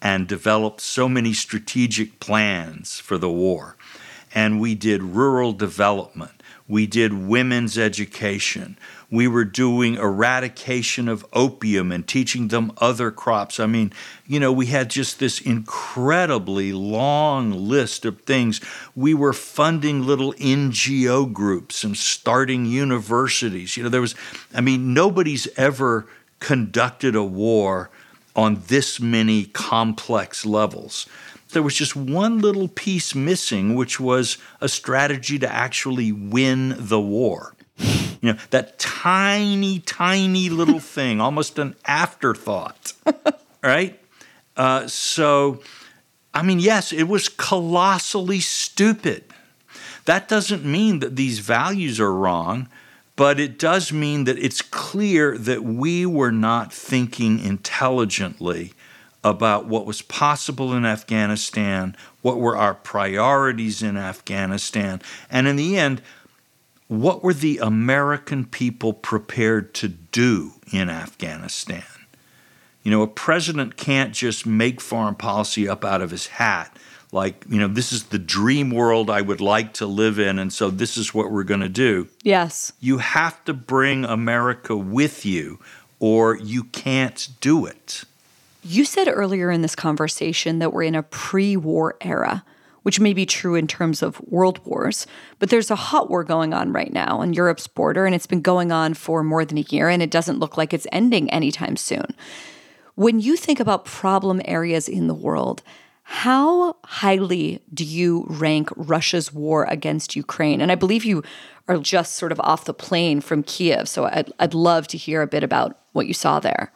and developed so many strategic plans for the war. And we did rural development, we did women's education, we were doing eradication of opium and teaching them other crops. I mean, you know, we had just this incredibly long list of things. We were funding little NGO groups and starting universities. You know, there was, I mean, nobody's ever conducted a war on this many complex levels. There was just one little piece missing, which was a strategy to actually win the war. You know, that tiny, tiny little thing, almost an afterthought, right? Uh, so, I mean, yes, it was colossally stupid. That doesn't mean that these values are wrong. But it does mean that it's clear that we were not thinking intelligently about what was possible in Afghanistan, what were our priorities in Afghanistan, and in the end, what were the American people prepared to do in Afghanistan? You know, a president can't just make foreign policy up out of his hat like you know this is the dream world i would like to live in and so this is what we're going to do. Yes. You have to bring america with you or you can't do it. You said earlier in this conversation that we're in a pre-war era which may be true in terms of world wars, but there's a hot war going on right now on Europe's border, and it's been going on for more than a year, and it doesn't look like it's ending anytime soon. When you think about problem areas in the world, how highly do you rank Russia's war against Ukraine? And I believe you are just sort of off the plane from Kiev. So I'd, I'd love to hear a bit about what you saw there.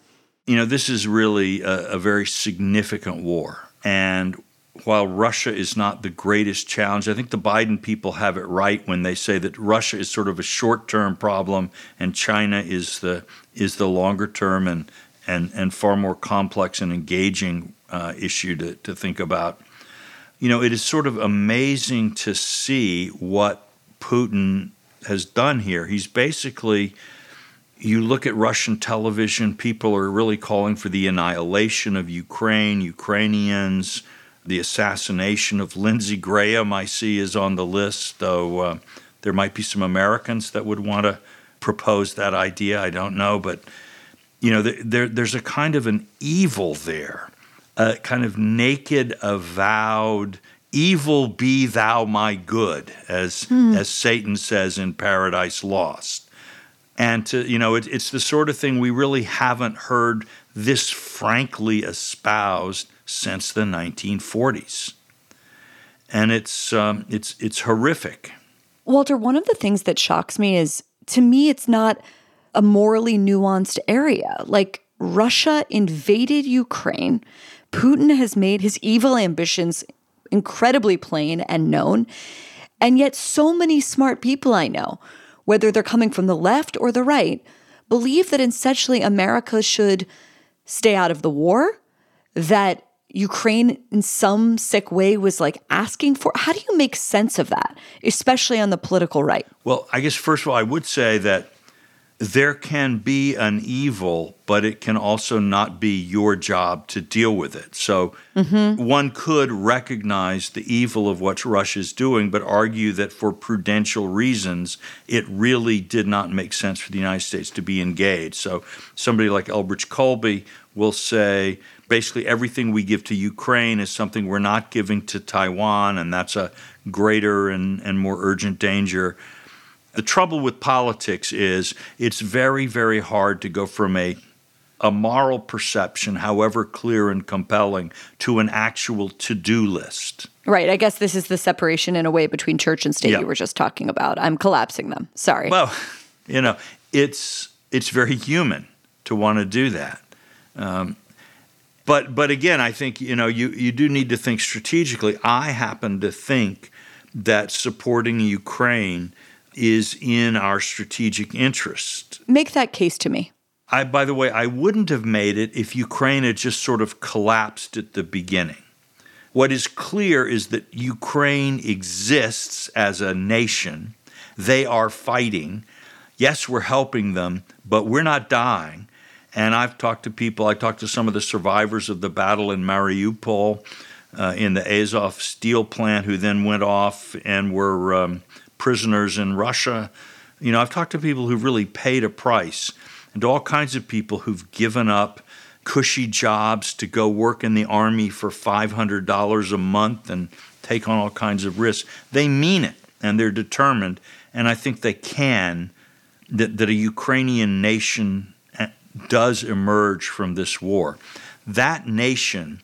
You know, this is really a, a very significant war. And while Russia is not the greatest challenge, I think the Biden people have it right when they say that Russia is sort of a short-term problem and China is the is the longer term and and and far more complex and engaging uh, issue to, to think about. You know, it is sort of amazing to see what Putin has done here. He's basically you look at Russian television, people are really calling for the annihilation of Ukraine, Ukrainians the assassination of Lindsey Graham, I see, is on the list, though uh, there might be some Americans that would want to propose that idea. I don't know. But, you know, there, there's a kind of an evil there, a kind of naked, avowed, evil be thou my good, as, hmm. as Satan says in Paradise Lost. And to, you know, it, it's the sort of thing we really haven't heard this frankly espoused since the 1940s. And it's, um, it's, it's horrific. Walter, one of the things that shocks me is to me, it's not a morally nuanced area. Like Russia invaded Ukraine, Putin has made his evil ambitions incredibly plain and known. And yet, so many smart people I know, whether they're coming from the left or the right, believe that essentially America should stay out of the war, that Ukraine in some sick way was like asking for. How do you make sense of that, especially on the political right? Well, I guess first of all, I would say that there can be an evil, but it can also not be your job to deal with it. So mm-hmm. one could recognize the evil of what Russia is doing, but argue that for prudential reasons, it really did not make sense for the United States to be engaged. So somebody like Elbridge Colby will say, basically everything we give to Ukraine is something we're not giving to Taiwan, and that's a greater and, and more urgent danger. The trouble with politics is it's very, very hard to go from a a moral perception, however clear and compelling, to an actual to do list. Right. I guess this is the separation in a way between church and state you were just talking about. I'm collapsing them. Sorry. Well, you know, it's it's very human to want to do that. Um, but but again, I think you know you you do need to think strategically. I happen to think that supporting Ukraine is in our strategic interest. Make that case to me. I by the way, I wouldn't have made it if Ukraine had just sort of collapsed at the beginning. What is clear is that Ukraine exists as a nation. They are fighting. Yes, we're helping them, but we're not dying. And I've talked to people, I talked to some of the survivors of the battle in Mariupol uh, in the Azov steel plant who then went off and were um, prisoners in Russia. You know, I've talked to people who've really paid a price and all kinds of people who've given up cushy jobs to go work in the army for $500 a month and take on all kinds of risks. They mean it and they're determined. And I think they can, that, that a Ukrainian nation eh, does emerge from this war, that nation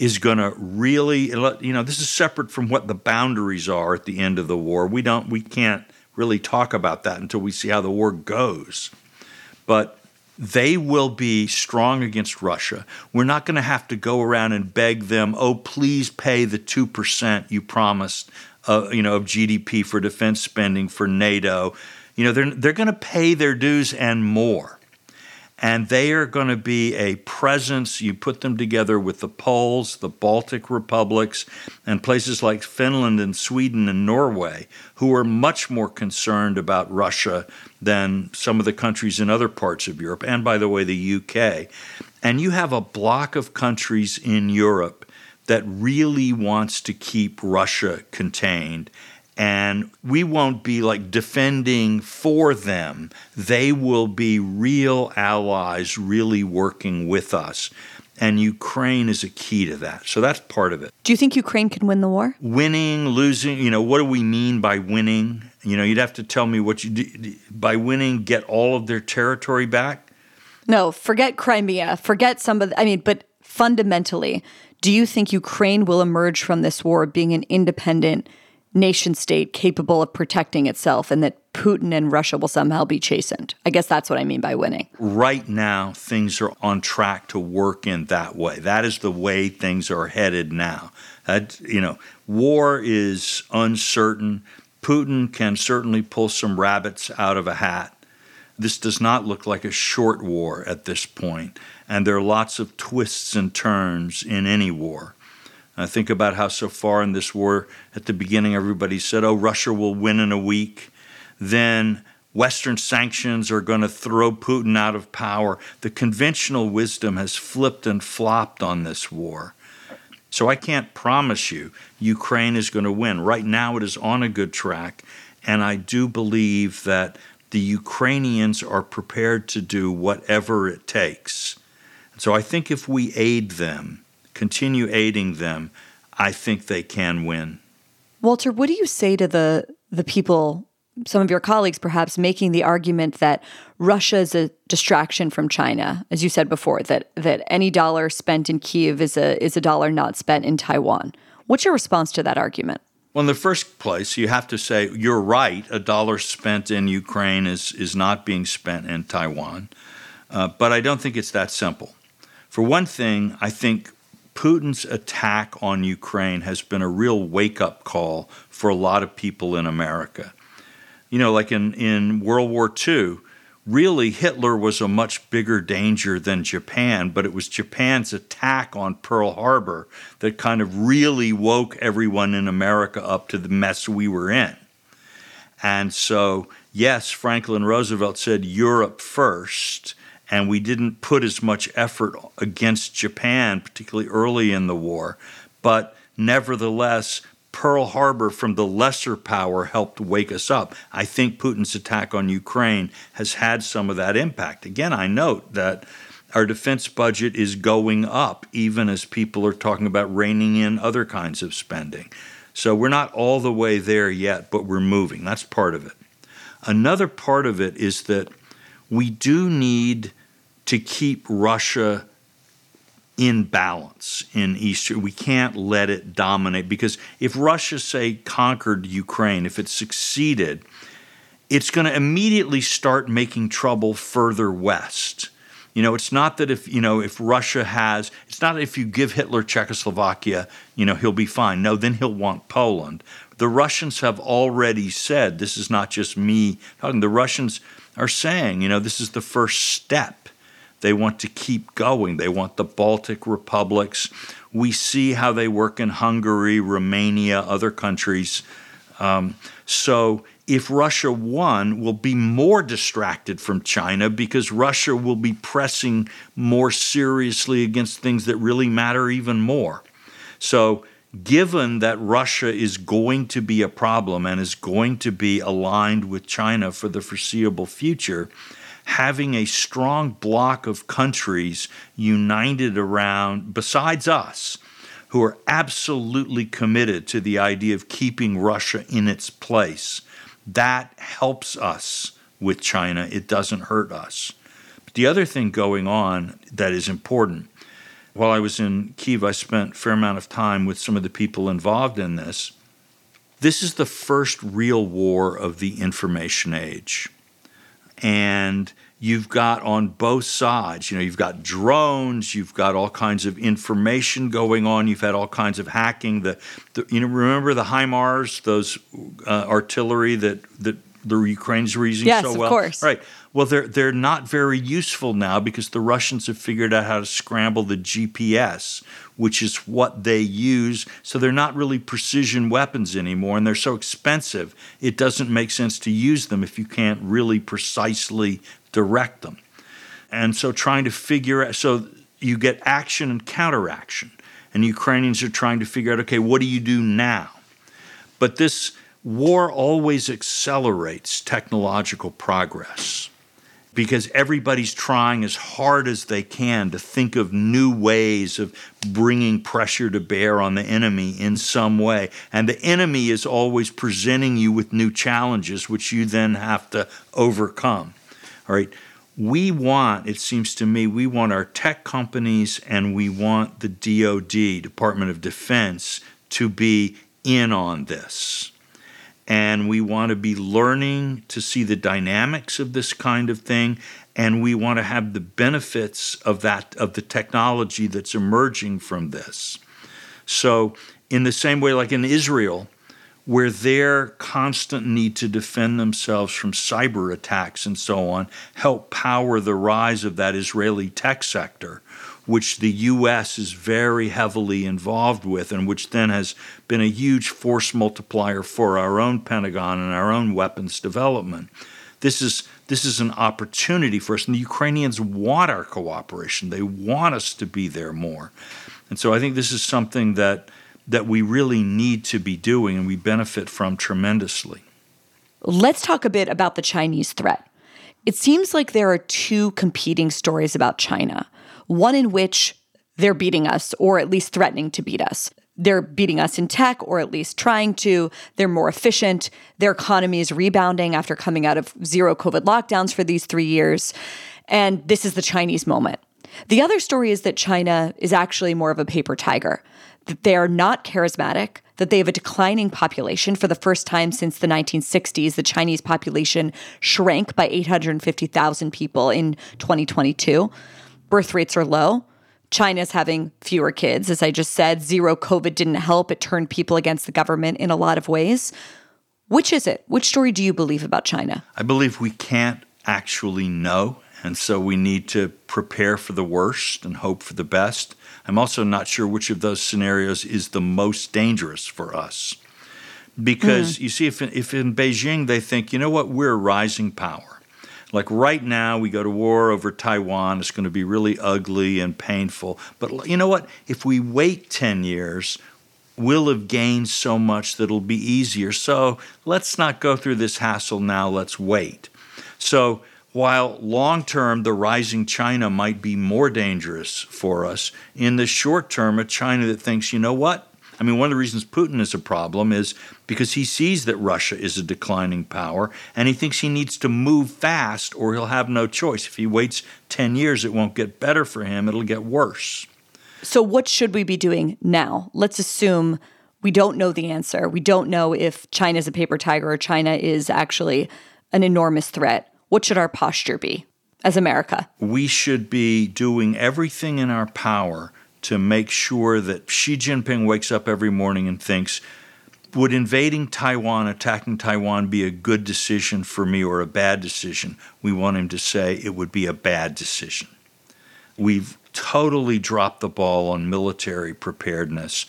is going to really you know this is separate from what the boundaries are at the end of the war we don't we can't really talk about that until we see how the war goes but they will be strong against Russia. We're not going to have to go around and beg them, "Oh, please pay the 2% you promised uh, you know of GDP for defense spending for NATO." You know, they're they're going to pay their dues and more and they are going to be a presence. You put them together with the Poles, the Baltic republics, and places like Finland and Sweden and Norway, who are much more concerned about Russia than some of the countries in other parts of Europe, and by the way, the UK. And you have a block of countries in Europe that really wants to keep Russia contained and we won't be like defending for them. They will be real allies, really working with us. And Ukraine is a key to that. So that's part of it. Do you think Ukraine can win the war? Winning, losing, you know, what do we mean by winning? You know, you'd have to tell me what you do. By winning, get all of their territory back? No, forget Crimea, forget some of the, I mean, but fundamentally, do you think Ukraine will emerge from this war being an independent nation state capable of protecting itself and that Putin and Russia will somehow be chastened. I guess that's what I mean by winning. Right now, things are on track to work in that way. That is the way things are headed now. That, you know, war is uncertain. Putin can certainly pull some rabbits out of a hat. This does not look like a short war at this point, and there are lots of twists and turns in any war. I think about how so far in this war, at the beginning, everybody said, oh, Russia will win in a week. Then Western sanctions are going to throw Putin out of power. The conventional wisdom has flipped and flopped on this war. So I can't promise you Ukraine is going to win. Right now, it is on a good track. And I do believe that the Ukrainians are prepared to do whatever it takes. So I think if we aid them, continue aiding them, I think they can win. Walter, what do you say to the the people, some of your colleagues perhaps, making the argument that Russia is a distraction from China, as you said before, that that any dollar spent in Kiev is a is a dollar not spent in Taiwan. What's your response to that argument? Well, in the first place, you have to say you're right. A dollar spent in Ukraine is is not being spent in Taiwan, uh, but I don't think it's that simple. For one thing, I think Putin's attack on Ukraine has been a real wake up call for a lot of people in America. You know, like in, in World War II, really Hitler was a much bigger danger than Japan, but it was Japan's attack on Pearl Harbor that kind of really woke everyone in America up to the mess we were in. And so, yes, Franklin Roosevelt said Europe first and we didn't put as much effort against Japan, particularly early in the war. But nevertheless, Pearl Harbor from the lesser power helped wake us up. I think Putin's attack on Ukraine has had some of that impact. Again, I note that our defense budget is going up, even as people are talking about reining in other kinds of spending. So we're not all the way there yet, but we're moving. That's part of it. Another part of it is that we do need to keep Russia in balance in Eastern. We can't let it dominate because if Russia, say, conquered Ukraine, if it succeeded, it's going to immediately start making trouble further west. You know, it's not that if you know if Russia has, it's not if you give Hitler Czechoslovakia, you know, he'll be fine. No, then he'll want Poland. The Russians have already said this is not just me talking. The Russians are saying, you know, this is the first step they want to keep going. They want the Baltic republics. We see how they work in Hungary, Romania, other countries. Um, so if Russia won, we'll be more distracted from China because Russia will be pressing more seriously against things that really matter even more. So, given that Russia is going to be a problem and is going to be aligned with China for the foreseeable future, having a strong block of countries united around, besides us, who are absolutely committed to the idea of keeping Russia in its place. That helps us with China. It doesn't hurt us. But the other thing going on that is important while I was in Kiev, I spent a fair amount of time with some of the people involved in this. This is the first real war of the information age and you've got on both sides you know you've got drones you've got all kinds of information going on you've had all kinds of hacking the, the you know remember the HIMARS those uh, artillery that that the Ukrainians were using yes, so well Yes, of course. right well they're they're not very useful now because the Russians have figured out how to scramble the GPS which is what they use. So they're not really precision weapons anymore, and they're so expensive, it doesn't make sense to use them if you can't really precisely direct them. And so trying to figure out, so you get action and counteraction. And Ukrainians are trying to figure out, okay, what do you do now? But this war always accelerates technological progress because everybody's trying as hard as they can to think of new ways of bringing pressure to bear on the enemy in some way. And the enemy is always presenting you with new challenges, which you then have to overcome. All right. We want, it seems to me, we want our tech companies and we want the DoD, Department of Defense, to be in on this. and we want to be learning to see the dynamics of this kind of thing and we want to have the benefits of that of the technology that's emerging from this so in the same way like in israel where their constant need to defend themselves from cyber attacks and so on help power the rise of that israeli tech sector which the US is very heavily involved with, and which then has been a huge force multiplier for our own Pentagon and our own weapons development. This is this is an opportunity for us, and the Ukrainians want our cooperation. They want us to be there more, and so I think this is something that that we really need to be doing, and we benefit from tremendously. Let's talk a bit about the Chinese threat. It seems like there are two competing stories about China one in which they're beating us or at least threatening to beat us. They're beating us in tech or at least trying to. They're more efficient. Their economy is rebounding after coming out of zero COVID lockdowns for these three years. And this is the Chinese moment. The other story is that China is actually more of a paper tiger, that they are not charismatic, that they have a declining population. For the first time since the 1960s, the Chinese population shrank by 850,000 people in 2022 birth rates are low. China's having fewer kids. As I just said, zero COVID didn't help. It turned people against the government in a lot of ways. Which is it? Which story do you believe about China? I believe we can't actually know. And so we need to prepare for the worst and hope for the best. I'm also not sure which of those scenarios is the most dangerous for us. Because mm. you see, if, if in Beijing they think, you know what, we're a rising power like right now, we go to war over Taiwan. It's going to be really ugly and painful. But you know what? If we wait 10 years, we'll have gained so much that it'll be easier. So let's not go through this hassle now. Let's wait. So while long term, the rising China might be more dangerous for us, in the short term, a China that thinks, you know what? I mean, one of the reasons Putin is a problem is because he sees that Russia is a declining power and he thinks he needs to move fast or he'll have no choice. If he waits 10 years, it won't get better for him, it'll get worse. So, what should we be doing now? Let's assume we don't know the answer. We don't know if China is a paper tiger or China is actually an enormous threat. What should our posture be as America? We should be doing everything in our power to make sure that Xi Jinping wakes up every morning and thinks, would invading Taiwan, attacking Taiwan, be a good decision for me or a bad decision? We want him to say it would be a bad decision. We've totally dropped the ball on military preparedness.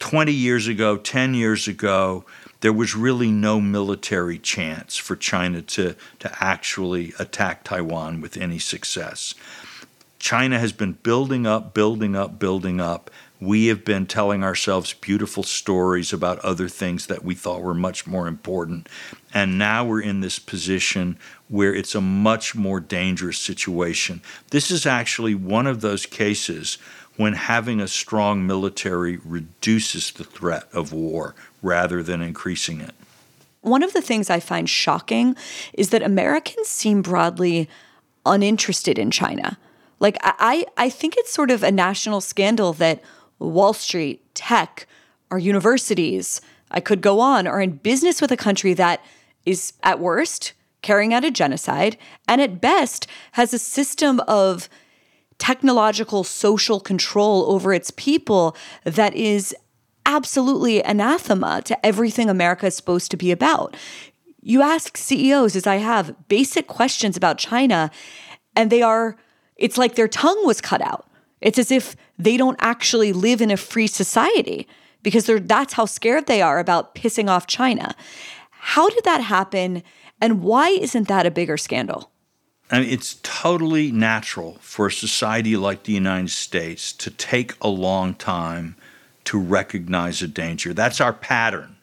20 years ago, 10 years ago, there was really no military chance for China to, to actually attack Taiwan with any success. China has been building up, building up, building up. We have been telling ourselves beautiful stories about other things that we thought were much more important. And now we're in this position where it's a much more dangerous situation. This is actually one of those cases when having a strong military reduces the threat of war rather than increasing it. One of the things I find shocking is that Americans seem broadly uninterested in China. Like I, I think it's sort of a national scandal that Wall Street, tech, our universities, I could go on, are in business with a country that is at worst carrying out a genocide and at best has a system of technological social control over its people that is absolutely anathema to everything America is supposed to be about. You ask CEOs, as I have, basic questions about China, and they are it's like their tongue was cut out. It's as if they don't actually live in a free society because that's how scared they are about pissing off China. How did that happen? And why isn't that a bigger scandal? Mean, it's totally natural for a society like the United States to take a long time to recognize a danger. That's our pattern.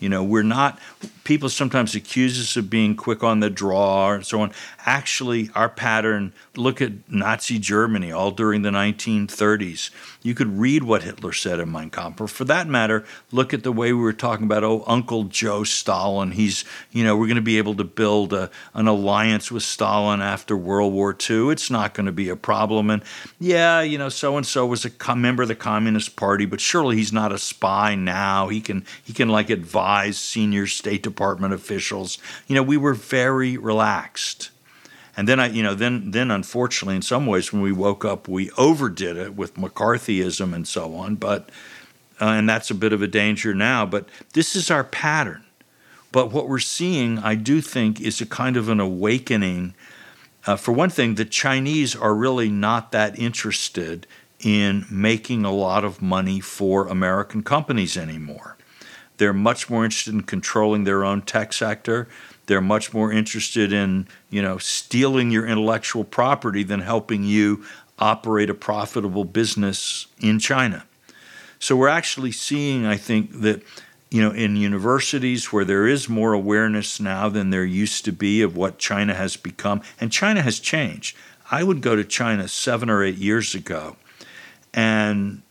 You know, we're not, people sometimes accuse us of being quick on the draw and so on. Actually, our pattern, look at Nazi Germany all during the 1930s. You could read what Hitler said in Mein Kampf, or for that matter, look at the way we were talking about, oh, Uncle Joe Stalin. He's, you know, we're going to be able to build a, an alliance with Stalin after World War II. It's not going to be a problem. And yeah, you know, so and so was a member of the Communist Party, but surely he's not a spy now. He can, he can like advise senior State Department officials. You know, we were very relaxed. And then I, you know, then then unfortunately, in some ways, when we woke up, we overdid it with McCarthyism and so on. But uh, and that's a bit of a danger now. But this is our pattern. But what we're seeing, I do think, is a kind of an awakening. Uh, for one thing, the Chinese are really not that interested in making a lot of money for American companies anymore. They're much more interested in controlling their own tech sector. They're much more interested in, you know, stealing your intellectual property than helping you operate a profitable business in China. So we're actually seeing, I think, that you know, in universities where there is more awareness now than there used to be of what China has become, and China has changed. I would go to China seven or eight years ago and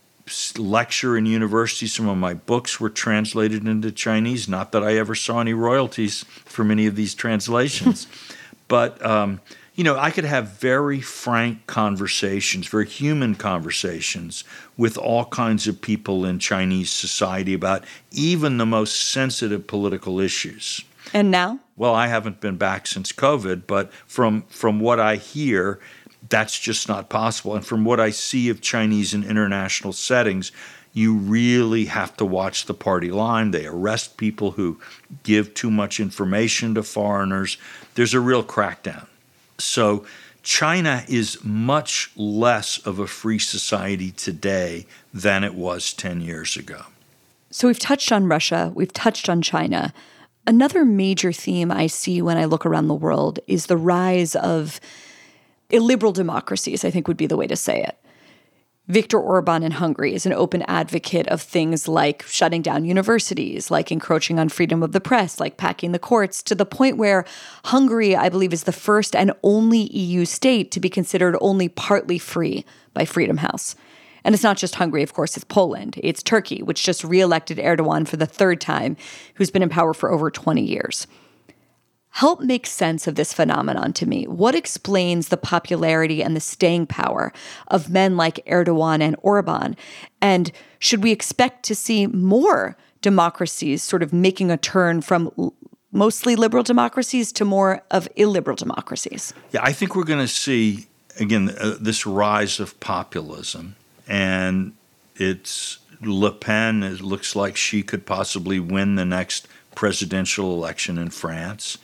lecture in universities. Some of my books were translated into Chinese. Not that I ever saw any royalties from any of these translations, but um, you know, I could have very frank conversations, very human conversations with all kinds of people in Chinese society about even the most sensitive political issues. And now? Well, I haven't been back since COVID, but from from what I hear, that's just not possible. And from what I see of Chinese in international settings, you really have to watch the party line. They arrest people who give too much information to foreigners. There's a real crackdown. So, China is much less of a free society today than it was 10 years ago. So, we've touched on Russia, we've touched on China. Another major theme I see when I look around the world is the rise of illiberal democracies, I think would be the way to say it. Viktor Orban in Hungary is an open advocate of things like shutting down universities, like encroaching on freedom of the press, like packing the courts, to the point where Hungary, I believe, is the first and only EU state to be considered only partly free by Freedom House. And it's not just Hungary, of course, it's Poland, it's Turkey, which just re elected Erdogan for the third time, who's been in power for over 20 years. Help make sense of this phenomenon to me. What explains the popularity and the staying power of men like Erdogan and Orban? And should we expect to see more democracies sort of making a turn from mostly liberal democracies to more of illiberal democracies? Yeah, I think we're going to see, again, uh, this rise of populism. And it's Le Pen, it looks like she could possibly win the next presidential election in France.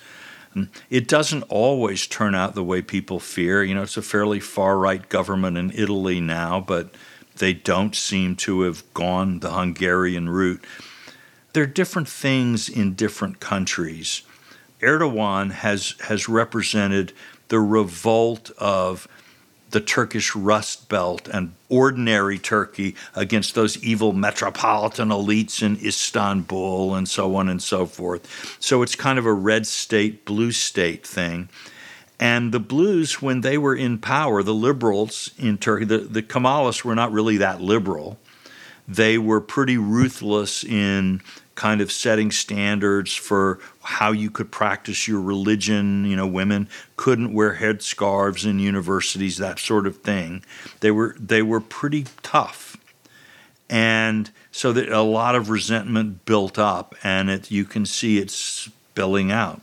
Mm. It doesn't always turn out the way people fear. You know, it's a fairly far right government in Italy now, but they don't seem to have gone the Hungarian route. There are different things in different countries. Erdogan has has represented the revolt of the Turkish Rust Belt and ordinary Turkey against those evil metropolitan elites in Istanbul and so on and so forth. So it's kind of a red state, blue state thing. And the blues, when they were in power, the liberals in Turkey, the, the Kemalists were not really that liberal. They were pretty ruthless in kind of setting standards for how you could practice your religion. You know, women couldn't wear headscarves in universities, that sort of thing. They were they were pretty tough, and so that a lot of resentment built up, and it you can see it spilling out.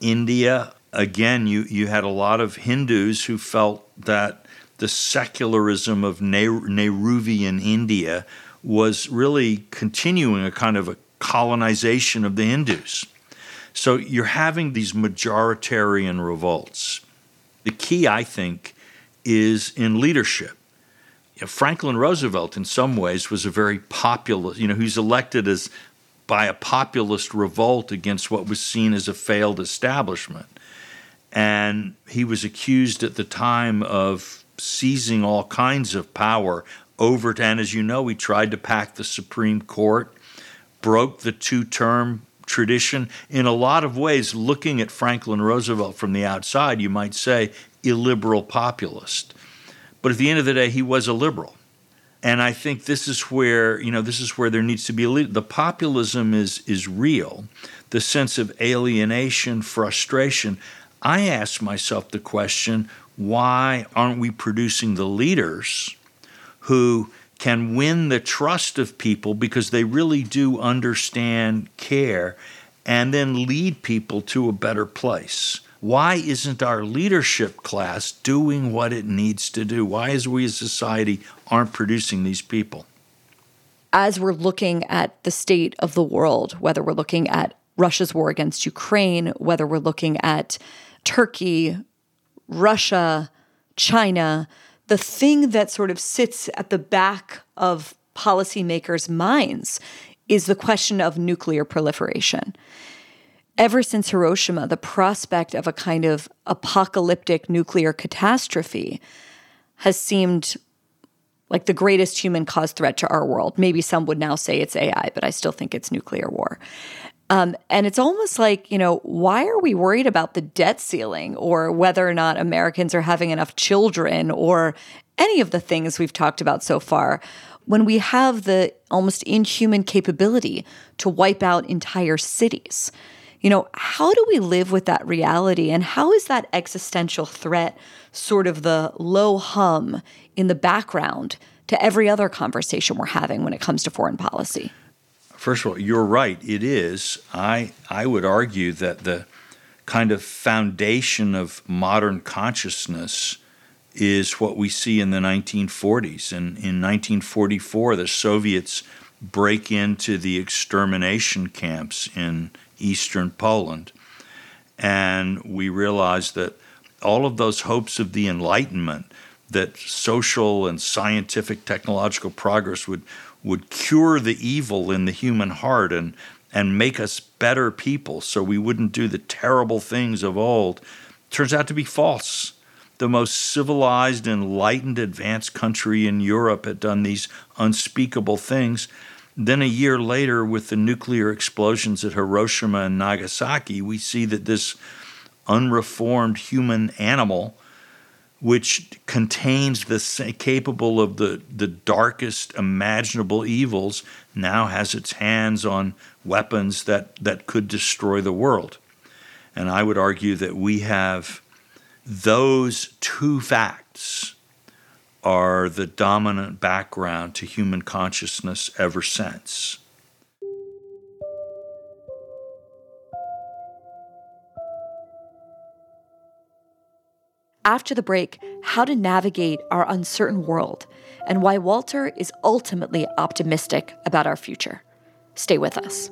India, again, you you had a lot of Hindus who felt that the secularism of Nehruvian India was really continuing a kind of a colonization of the Hindus. So you're having these majoritarian revolts. The key, I think, is in leadership. You know, Franklin Roosevelt, in some ways, was a very populist, you know, he's elected as by a populist revolt against what was seen as a failed establishment. And he was accused at the time of seizing all kinds of power over, and as you know, he tried to pack the Supreme Court broke the two term tradition. In a lot of ways, looking at Franklin Roosevelt from the outside, you might say illiberal populist. But at the end of the day, he was a liberal. And I think this is where, you know, this is where there needs to be a lead. The populism is is real. The sense of alienation, frustration. I ask myself the question, why aren't we producing the leaders who can win the trust of people because they really do understand, care, and then lead people to a better place. Why isn't our leadership class doing what it needs to do? Why, as we as society, aren't producing these people? As we're looking at the state of the world, whether we're looking at Russia's war against Ukraine, whether we're looking at Turkey, Russia, China, the thing that sort of sits at the back of policymakers' minds is the question of nuclear proliferation. Ever since Hiroshima, the prospect of a kind of apocalyptic nuclear catastrophe has seemed like the greatest human caused threat to our world. Maybe some would now say it's AI, but I still think it's nuclear war. Um, and it's almost like, you know, why are we worried about the debt ceiling or whether or not Americans are having enough children or any of the things we've talked about so far when we have the almost inhuman capability to wipe out entire cities? You know, how do we live with that reality? And how is that existential threat sort of the low hum in the background to every other conversation we're having when it comes to foreign policy? First of all, you're right. It is. I I would argue that the kind of foundation of modern consciousness is what we see in the 1940s. And in 1944, the Soviets break into the extermination camps in eastern Poland. And we realize that all of those hopes of the Enlightenment, that social and scientific technological progress would would cure the evil in the human heart and and make us better people so we wouldn't do the terrible things of old turns out to be false. The most civilized enlightened advanced country in Europe had done these unspeakable things. Then a year later with the nuclear explosions at Hiroshima and Nagasaki we see that this unreformed human animal which contains the capable of the, the darkest imaginable evils, now has its hands on weapons that, that could destroy the world. And I would argue that we have those two facts are the dominant background to human consciousness ever since. After the break how to navigate our uncertain world and why Walter is ultimately optimistic about our future. Stay with us.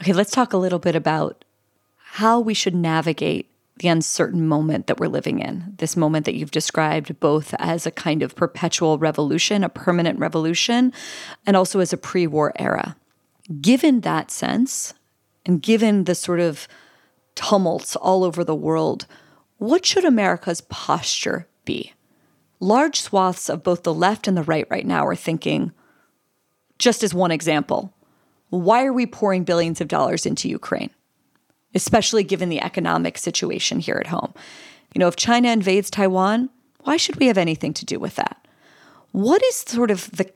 Okay, let's talk a little bit about how we should navigate the uncertain moment that we're living in, this moment that you've described both as a kind of perpetual revolution, a permanent revolution, and also as a pre war era. Given that sense, and given the sort of tumults all over the world, what should America's posture be? Large swaths of both the left and the right right now are thinking, just as one example, why are we pouring billions of dollars into Ukraine? Especially given the economic situation here at home. You know, if China invades Taiwan, why should we have anything to do with that? What is sort of the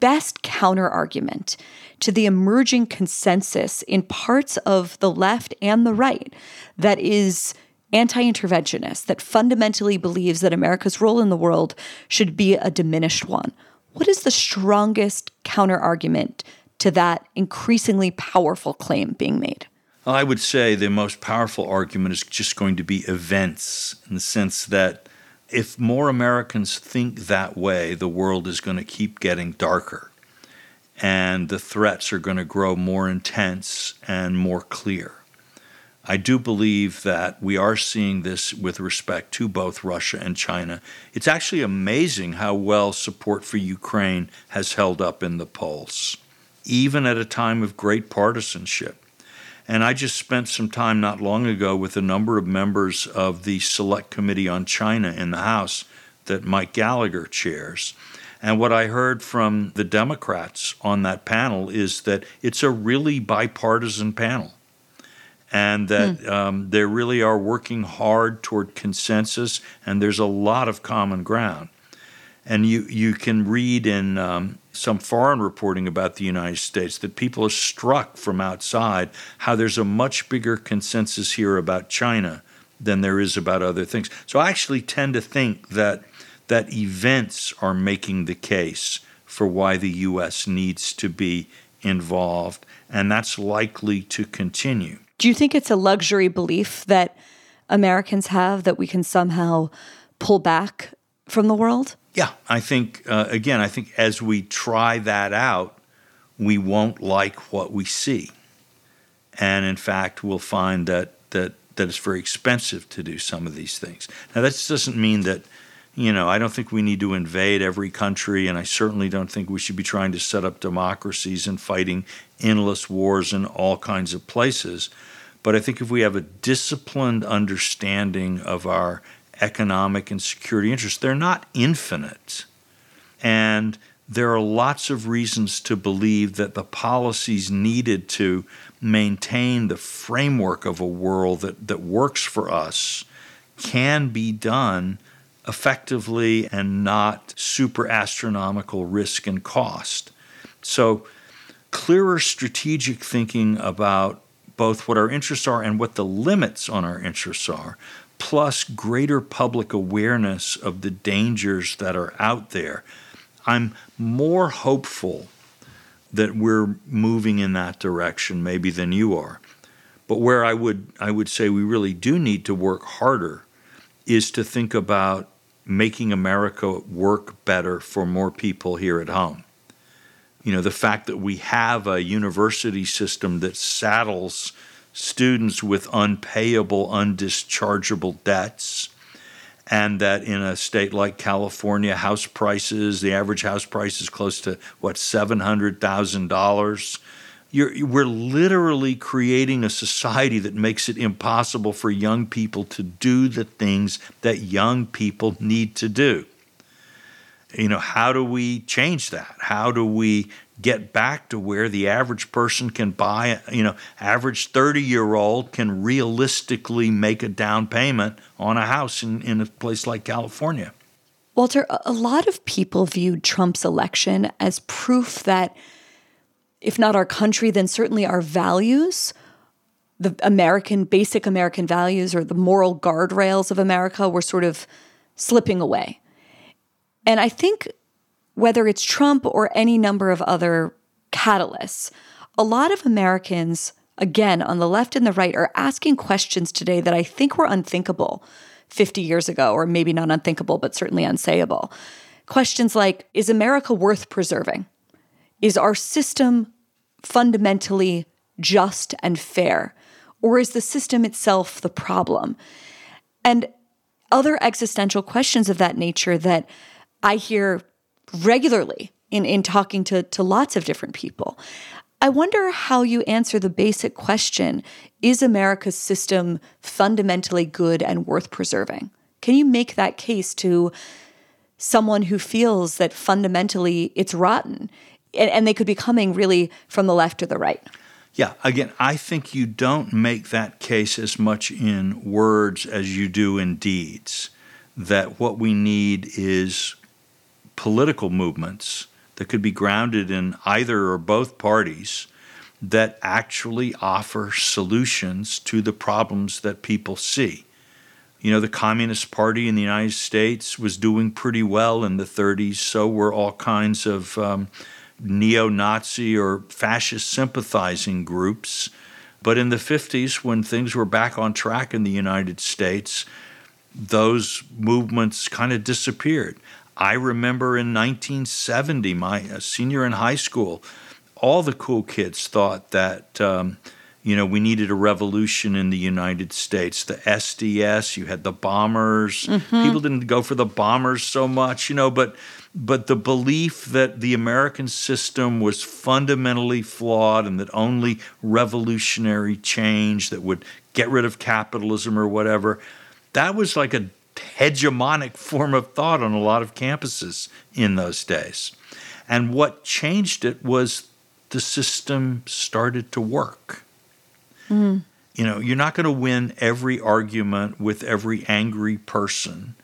best counter argument to the emerging consensus in parts of the left and the right that is anti interventionist, that fundamentally believes that America's role in the world should be a diminished one? What is the strongest counter argument to that increasingly powerful claim being made? I would say the most powerful argument is just going to be events in the sense that if more Americans think that way, the world is going to keep getting darker and the threats are going to grow more intense and more clear. I do believe that we are seeing this with respect to both Russia and China. It's actually amazing how well support for Ukraine has held up in the polls, even at a time of great partisanship. And I just spent some time not long ago with a number of members of the Select Committee on China in the House that Mike Gallagher chairs. And what I heard from the Democrats on that panel is that it's a really bipartisan panel. And that hmm. um, they really are working hard toward consensus, and there's a lot of common ground. And you, you can read in um, some foreign reporting about the United States that people are struck from outside how there's a much bigger consensus here about China than there is about other things. So I actually tend to think that that events are making the case for why the US needs to be involved and that's likely to continue. Do you think it's a luxury belief that Americans have that we can somehow pull back from the world? Yeah, I think, uh, again, I think as we try that out, we won't like what we see. And in fact, we'll find that, that, that it's very expensive to do some of these things. Now, that doesn't mean that, you know, I don't think we need to invade every country, and I certainly don't think we should be trying to set up democracies and fighting endless wars in all kinds of places. But I think if we have a disciplined understanding of our economic and security interests, they're not infinite. And there are lots of reasons to believe that the policies needed to maintain the framework of a world that, that works for us can be done effectively and not super astronomical risk and cost. So, clearer strategic thinking about both what our interests are and what the limits on our interests are, plus greater public awareness of the dangers that are out there. I'm more hopeful that we're moving in that direction maybe than you are. But where I would I would say we really do need to work harder is to think about making America work better for more people here at home you know, the fact that we have a university system that saddles students with unpayable, undischargeable debts, and that in a state like California, house prices, the average house price is close to what, $700,000. we're literally creating a society that makes it impossible for young people to do the things that young people need to do you know, how do we change that? How do we get back to where the average person can buy, you know, average 30 year old can realistically make a down payment on a house in, in a place like California? Walter, a lot of people viewed Trump's election as proof that, if not our country, then certainly our values, the American, basic American values or the moral guardrails of America were sort of slipping away. And I think whether it's Trump or any number of other catalysts, a lot of Americans, again, on the left and the right, are asking questions today that I think were unthinkable 50 years ago, or maybe not unthinkable, but certainly unsayable. Questions like Is America worth preserving? Is our system fundamentally just and fair? Or is the system itself the problem? And other existential questions of that nature that I hear regularly in, in talking to, to lots of different people. I wonder how you answer the basic question Is America's system fundamentally good and worth preserving? Can you make that case to someone who feels that fundamentally it's rotten and, and they could be coming really from the left or the right? Yeah, again, I think you don't make that case as much in words as you do in deeds. That what we need is political movements that could be grounded in either or both parties that actually offer solutions to the problems that people see. You know, the Communist Party in the United States was doing pretty well in the 30s, so were all kinds of um, neo Nazi or fascist sympathizing groups. But in the 50s, when things were back on track in the United States, those movements kind of disappeared. I remember in 1970, my senior in high school, all the cool kids thought that um, you know we needed a revolution in the United States. The SDS, you had the bombers. Mm-hmm. People didn't go for the bombers so much, you know, but but the belief that the American system was fundamentally flawed and that only revolutionary change that would get rid of capitalism or whatever, that was like a hegemonic form of thought on a lot of campuses in those days. And what changed it was the system started to work. Mm. You know, you're not going to win every argument with every angry person.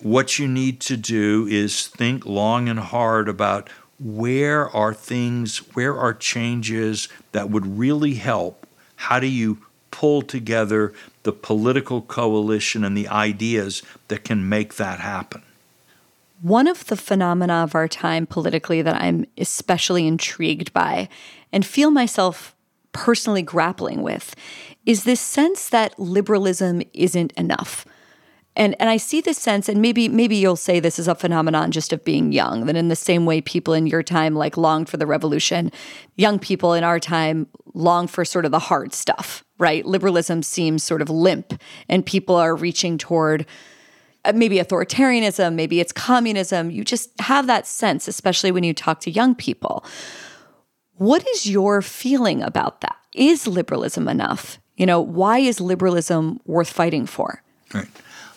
What you need to do is think long and hard about where are things, where are changes that would really help? How do you pull together the political coalition and the ideas that can make that happen? One of the phenomena of our time politically that I'm especially intrigued by and feel myself personally grappling with is this sense that liberalism isn't enough. And and I see this sense, and maybe maybe you'll say this is a phenomenon just of being young. That in the same way people in your time like longed for the revolution, young people in our time long for sort of the hard stuff, right? Liberalism seems sort of limp, and people are reaching toward uh, maybe authoritarianism, maybe it's communism. You just have that sense, especially when you talk to young people. What is your feeling about that? Is liberalism enough? You know, why is liberalism worth fighting for? Right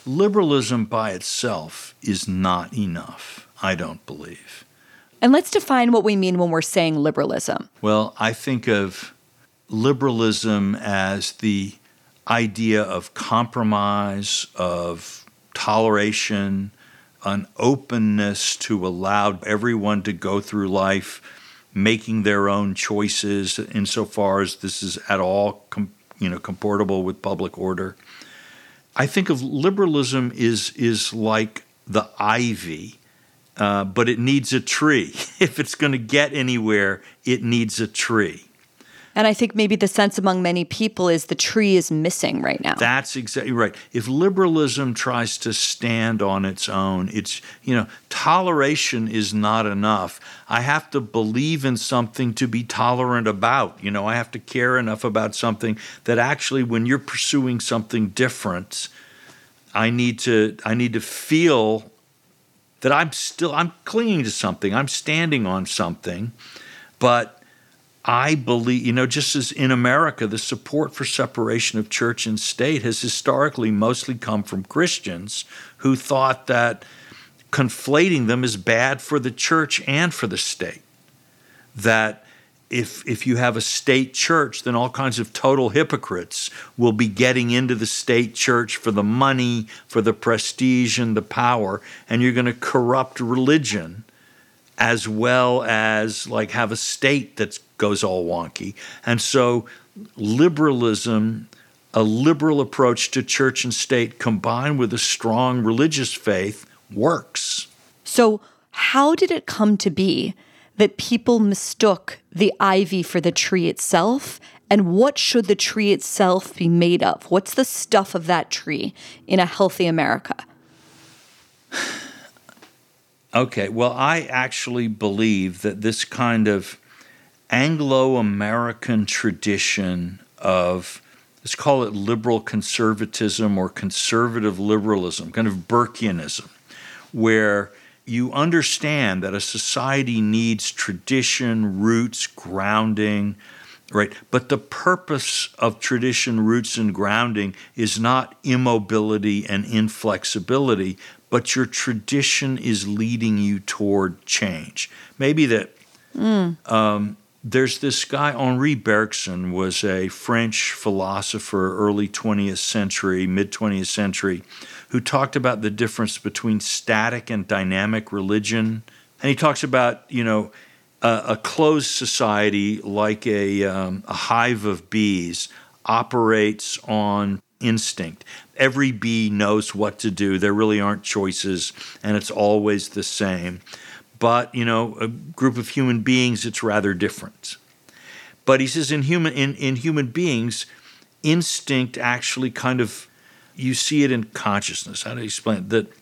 liberalism by itself is not enough, I don't believe. And let's define what we mean when we're saying liberalism. Well, I think of liberalism as the idea of compromise, of toleration, an openness to allow everyone to go through life making their own choices insofar as this is at all com- you know comportable with public order I think of liberalism is is like the ivy, uh, but it needs a tree. if it's going to get anywhere, it needs a tree. And I think maybe the sense among many people is the tree is missing right now. That's exactly right. If liberalism tries to stand on its own, it's, you know, toleration is not enough. I have to believe in something to be tolerant about. You know, I have to care enough about something that actually, when you're pursuing something different, I need to I need to feel that I'm still I'm clinging to something. I'm standing on something, but I believe, you know, just as in America, the support for separation of church and state has historically mostly come from Christians who thought that conflating them is bad for the church and for the state. That if, if you have a state church, then all kinds of total hypocrites will be getting into the state church for the money, for the prestige, and the power, and you're going to corrupt religion as well as like have a state that goes all wonky. And so liberalism, a liberal approach to church and state combined with a strong religious faith works. So how did it come to be that people mistook the ivy for the tree itself? And what should the tree itself be made of? What's the stuff of that tree in a healthy America? Okay, well, I actually believe that this kind of Anglo American tradition of, let's call it liberal conservatism or conservative liberalism, kind of Burkeanism, where you understand that a society needs tradition, roots, grounding, right? But the purpose of tradition, roots, and grounding is not immobility and inflexibility, but your tradition is leading you toward change. Maybe that mm. um, there's this guy Henri Bergson was a French philosopher, early 20th century, mid 20th century, who talked about the difference between static and dynamic religion, and he talks about you know a, a closed society like a, um, a hive of bees operates on instinct. Every bee knows what to do. There really aren't choices, and it's always the same. But, you know, a group of human beings, it's rather different. But he says in human, in, in human beings, instinct actually kind of, you see it in consciousness. How do you explain it? That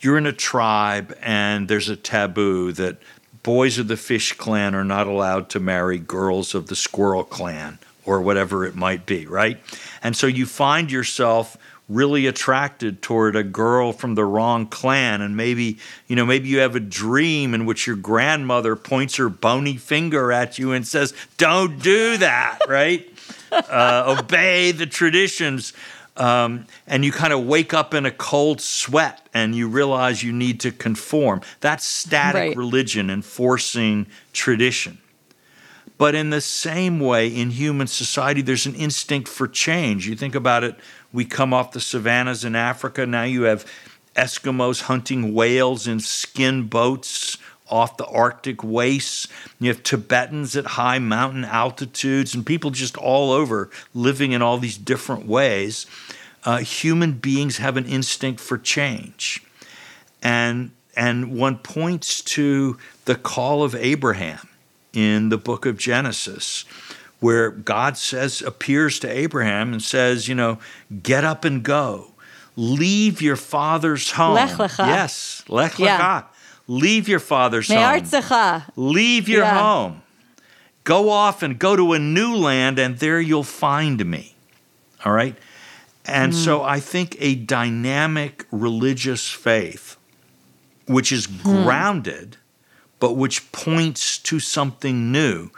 you're in a tribe and there's a taboo that boys of the fish clan are not allowed to marry girls of the squirrel clan or whatever it might be, right? And so you find yourself really attracted toward a girl from the wrong clan. And maybe you know maybe you have a dream in which your grandmother points her bony finger at you and says don't do that right? Uh, obey the traditions. Um, and you kind of wake up in a cold sweat and you realize you need to conform. That's static right. religion enforcing tradition but in the same way, in human society, there's an instinct for change. You think about it, we come off the savannas in Africa. Now you have Eskimos hunting whales in skin boats off the Arctic wastes. You have Tibetans at high mountain altitudes, and people just all over living in all these different ways. Uh, human beings have an instinct for change. And, and one points to the call of Abraham in the book of Genesis, where God says, appears to Abraham and says, you know, get up and go. Leave your father's home. Lech lecha. Yes, lech Yeah. lecha. Leave your father's home. Me'artzecha. Leave your Yeah. home. Go off and go to a new land, and there you'll find me. All right? And mm. so I think a dynamic religious faith, which is hmm. grounded, but which points to something new,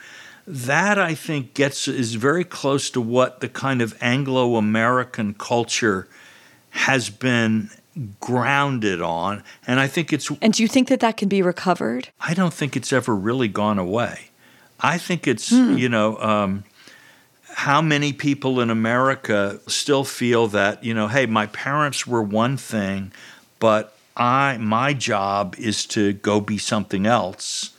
that I think gets is very close to what the kind of Anglo American culture has been grounded on. And I think it's And do you think that that can be recovered? I don't think it's ever really gone away. I think it's, you know, um, how many people in America still feel that, you know, hey, my parents were one thing, but I my job is to go be something else.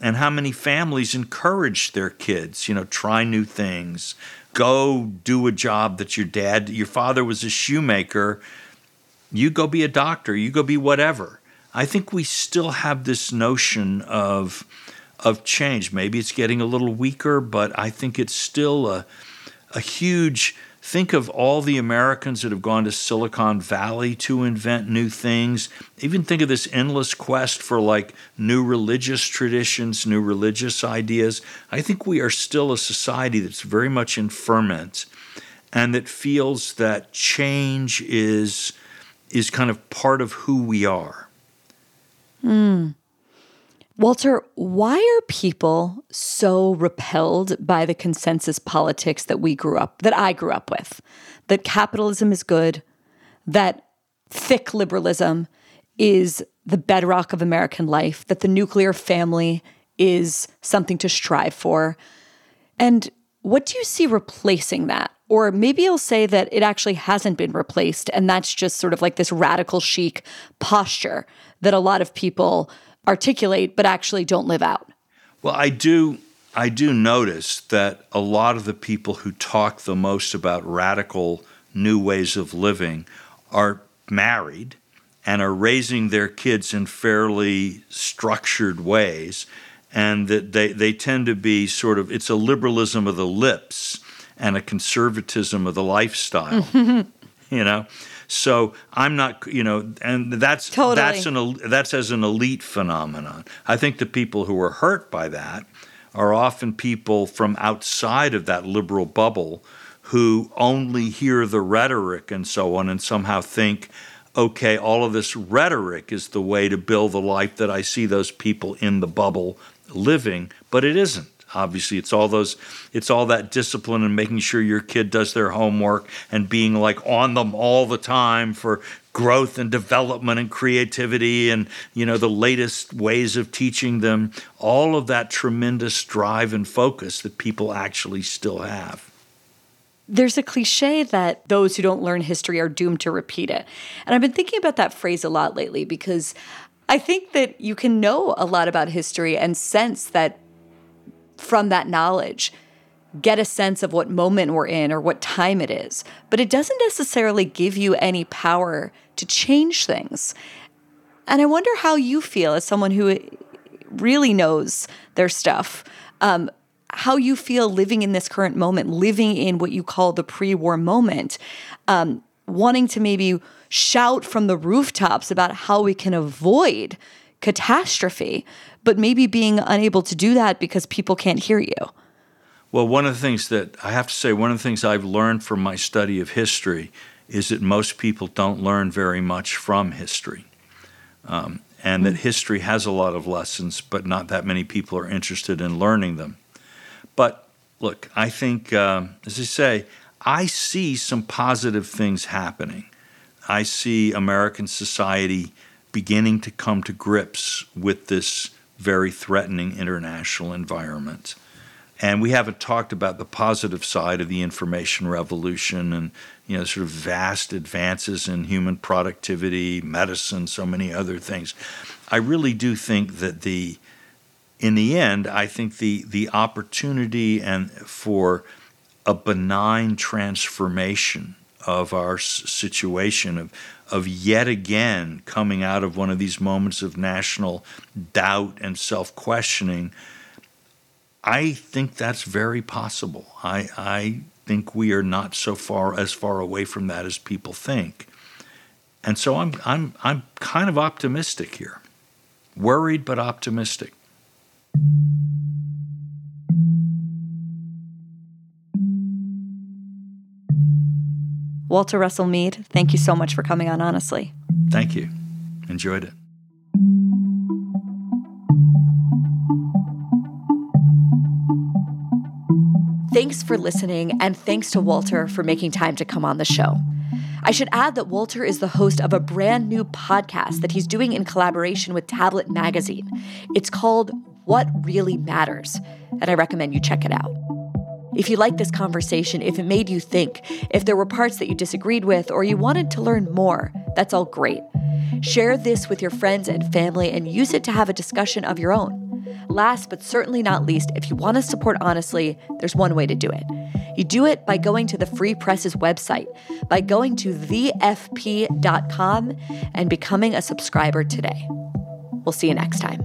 And how many families encourage their kids, you know, try new things, go do a job that your dad, your father was a shoemaker, you go be a doctor, you go be whatever. I think we still have this notion of of change. Maybe it's getting a little weaker, but I think it's still a a huge think of all the Americans that have gone to Silicon Valley to invent new things. Even think of this endless quest for like new religious traditions, new religious ideas. I think we are still a society that's very much in ferment and that feels that change is is kind of part of who we are. Hmm. Walter, why are people so repelled by the consensus politics that we grew up, that I grew up with? That capitalism is good, that thick liberalism is the bedrock of American life, that the nuclear family is something to strive for. And what do you see replacing that? Or maybe you'll say that it actually hasn't been replaced, and that's just sort of like this radical chic posture that a lot of people articulate but actually don't live out. Well, I do I do notice that a lot of the people who talk the most about radical new ways of living are married and are raising their kids in fairly structured ways and that they, they tend to be sort of it's a liberalism of the lips and a conservatism of the lifestyle you know so i'm not you know and that's Totally. that's an that's as an elite phenomenon i think the people who are hurt by that are often people from outside of that liberal bubble who only hear the rhetoric and so on and somehow think okay all of this rhetoric is the way to build the life that i see those people in the bubble living but it isn't obviously it's all those it's all that discipline and making sure your kid does their homework and being like on them all the time for growth and development and creativity and you know the latest ways of teaching them all of that tremendous drive and focus that people actually still have There's a cliche that those who don't learn history are doomed to repeat it. And I've been thinking about that phrase a lot lately because I think that you can know a lot about history and sense that from that knowledge, get a sense of what moment we're in or what time it is. But it doesn't necessarily give you any power to change things. And I wonder how you feel as someone who really knows their stuff. Um, how you feel living in this current moment, living in what you call the pre war moment, um, wanting to maybe shout from the rooftops about how we can avoid catastrophe, but maybe being unable to do that because people can't hear you. Well, one of the things that I have to say, one of the things I've learned from my study of history is that most people don't learn very much from history. Um, and that history has a lot of lessons, but not that many people are interested in learning them. But look, I think, um, as I say, I see some positive things happening. I see American society beginning to come to grips with this very threatening international environment And we haven't talked about the positive side of the information revolution and you know sort of vast advances in human productivity, medicine, so many other things. I really do think that the in the end, I think the the opportunity and for a benign transformation of our situation of of yet again coming out of one of these moments of national doubt and self-questioning I think that's very possible. I, I think we are not so far as far away from that as people think. And so I'm, I'm, I'm kind of optimistic here. Worried, but optimistic. Walter Russell Mead, thank you so much for coming on Honestly. Thank you. Enjoyed it. Thanks for listening, and thanks to Walter for making time to come on the show. I should add that Walter is the host of a brand new podcast that he's doing in collaboration with Tablet Magazine. It's called What Really Matters, and I recommend you check it out. If you like this conversation, if it made you think, if there were parts that you disagreed with, or you wanted to learn more, that's all great. Share this with your friends and family and use it to have a discussion of your own. Last but certainly not least, if you want to support honestly, there's one way to do it. You do it by going to the Free Press's website, by going to thefp.com and becoming a subscriber today. We'll see you next time.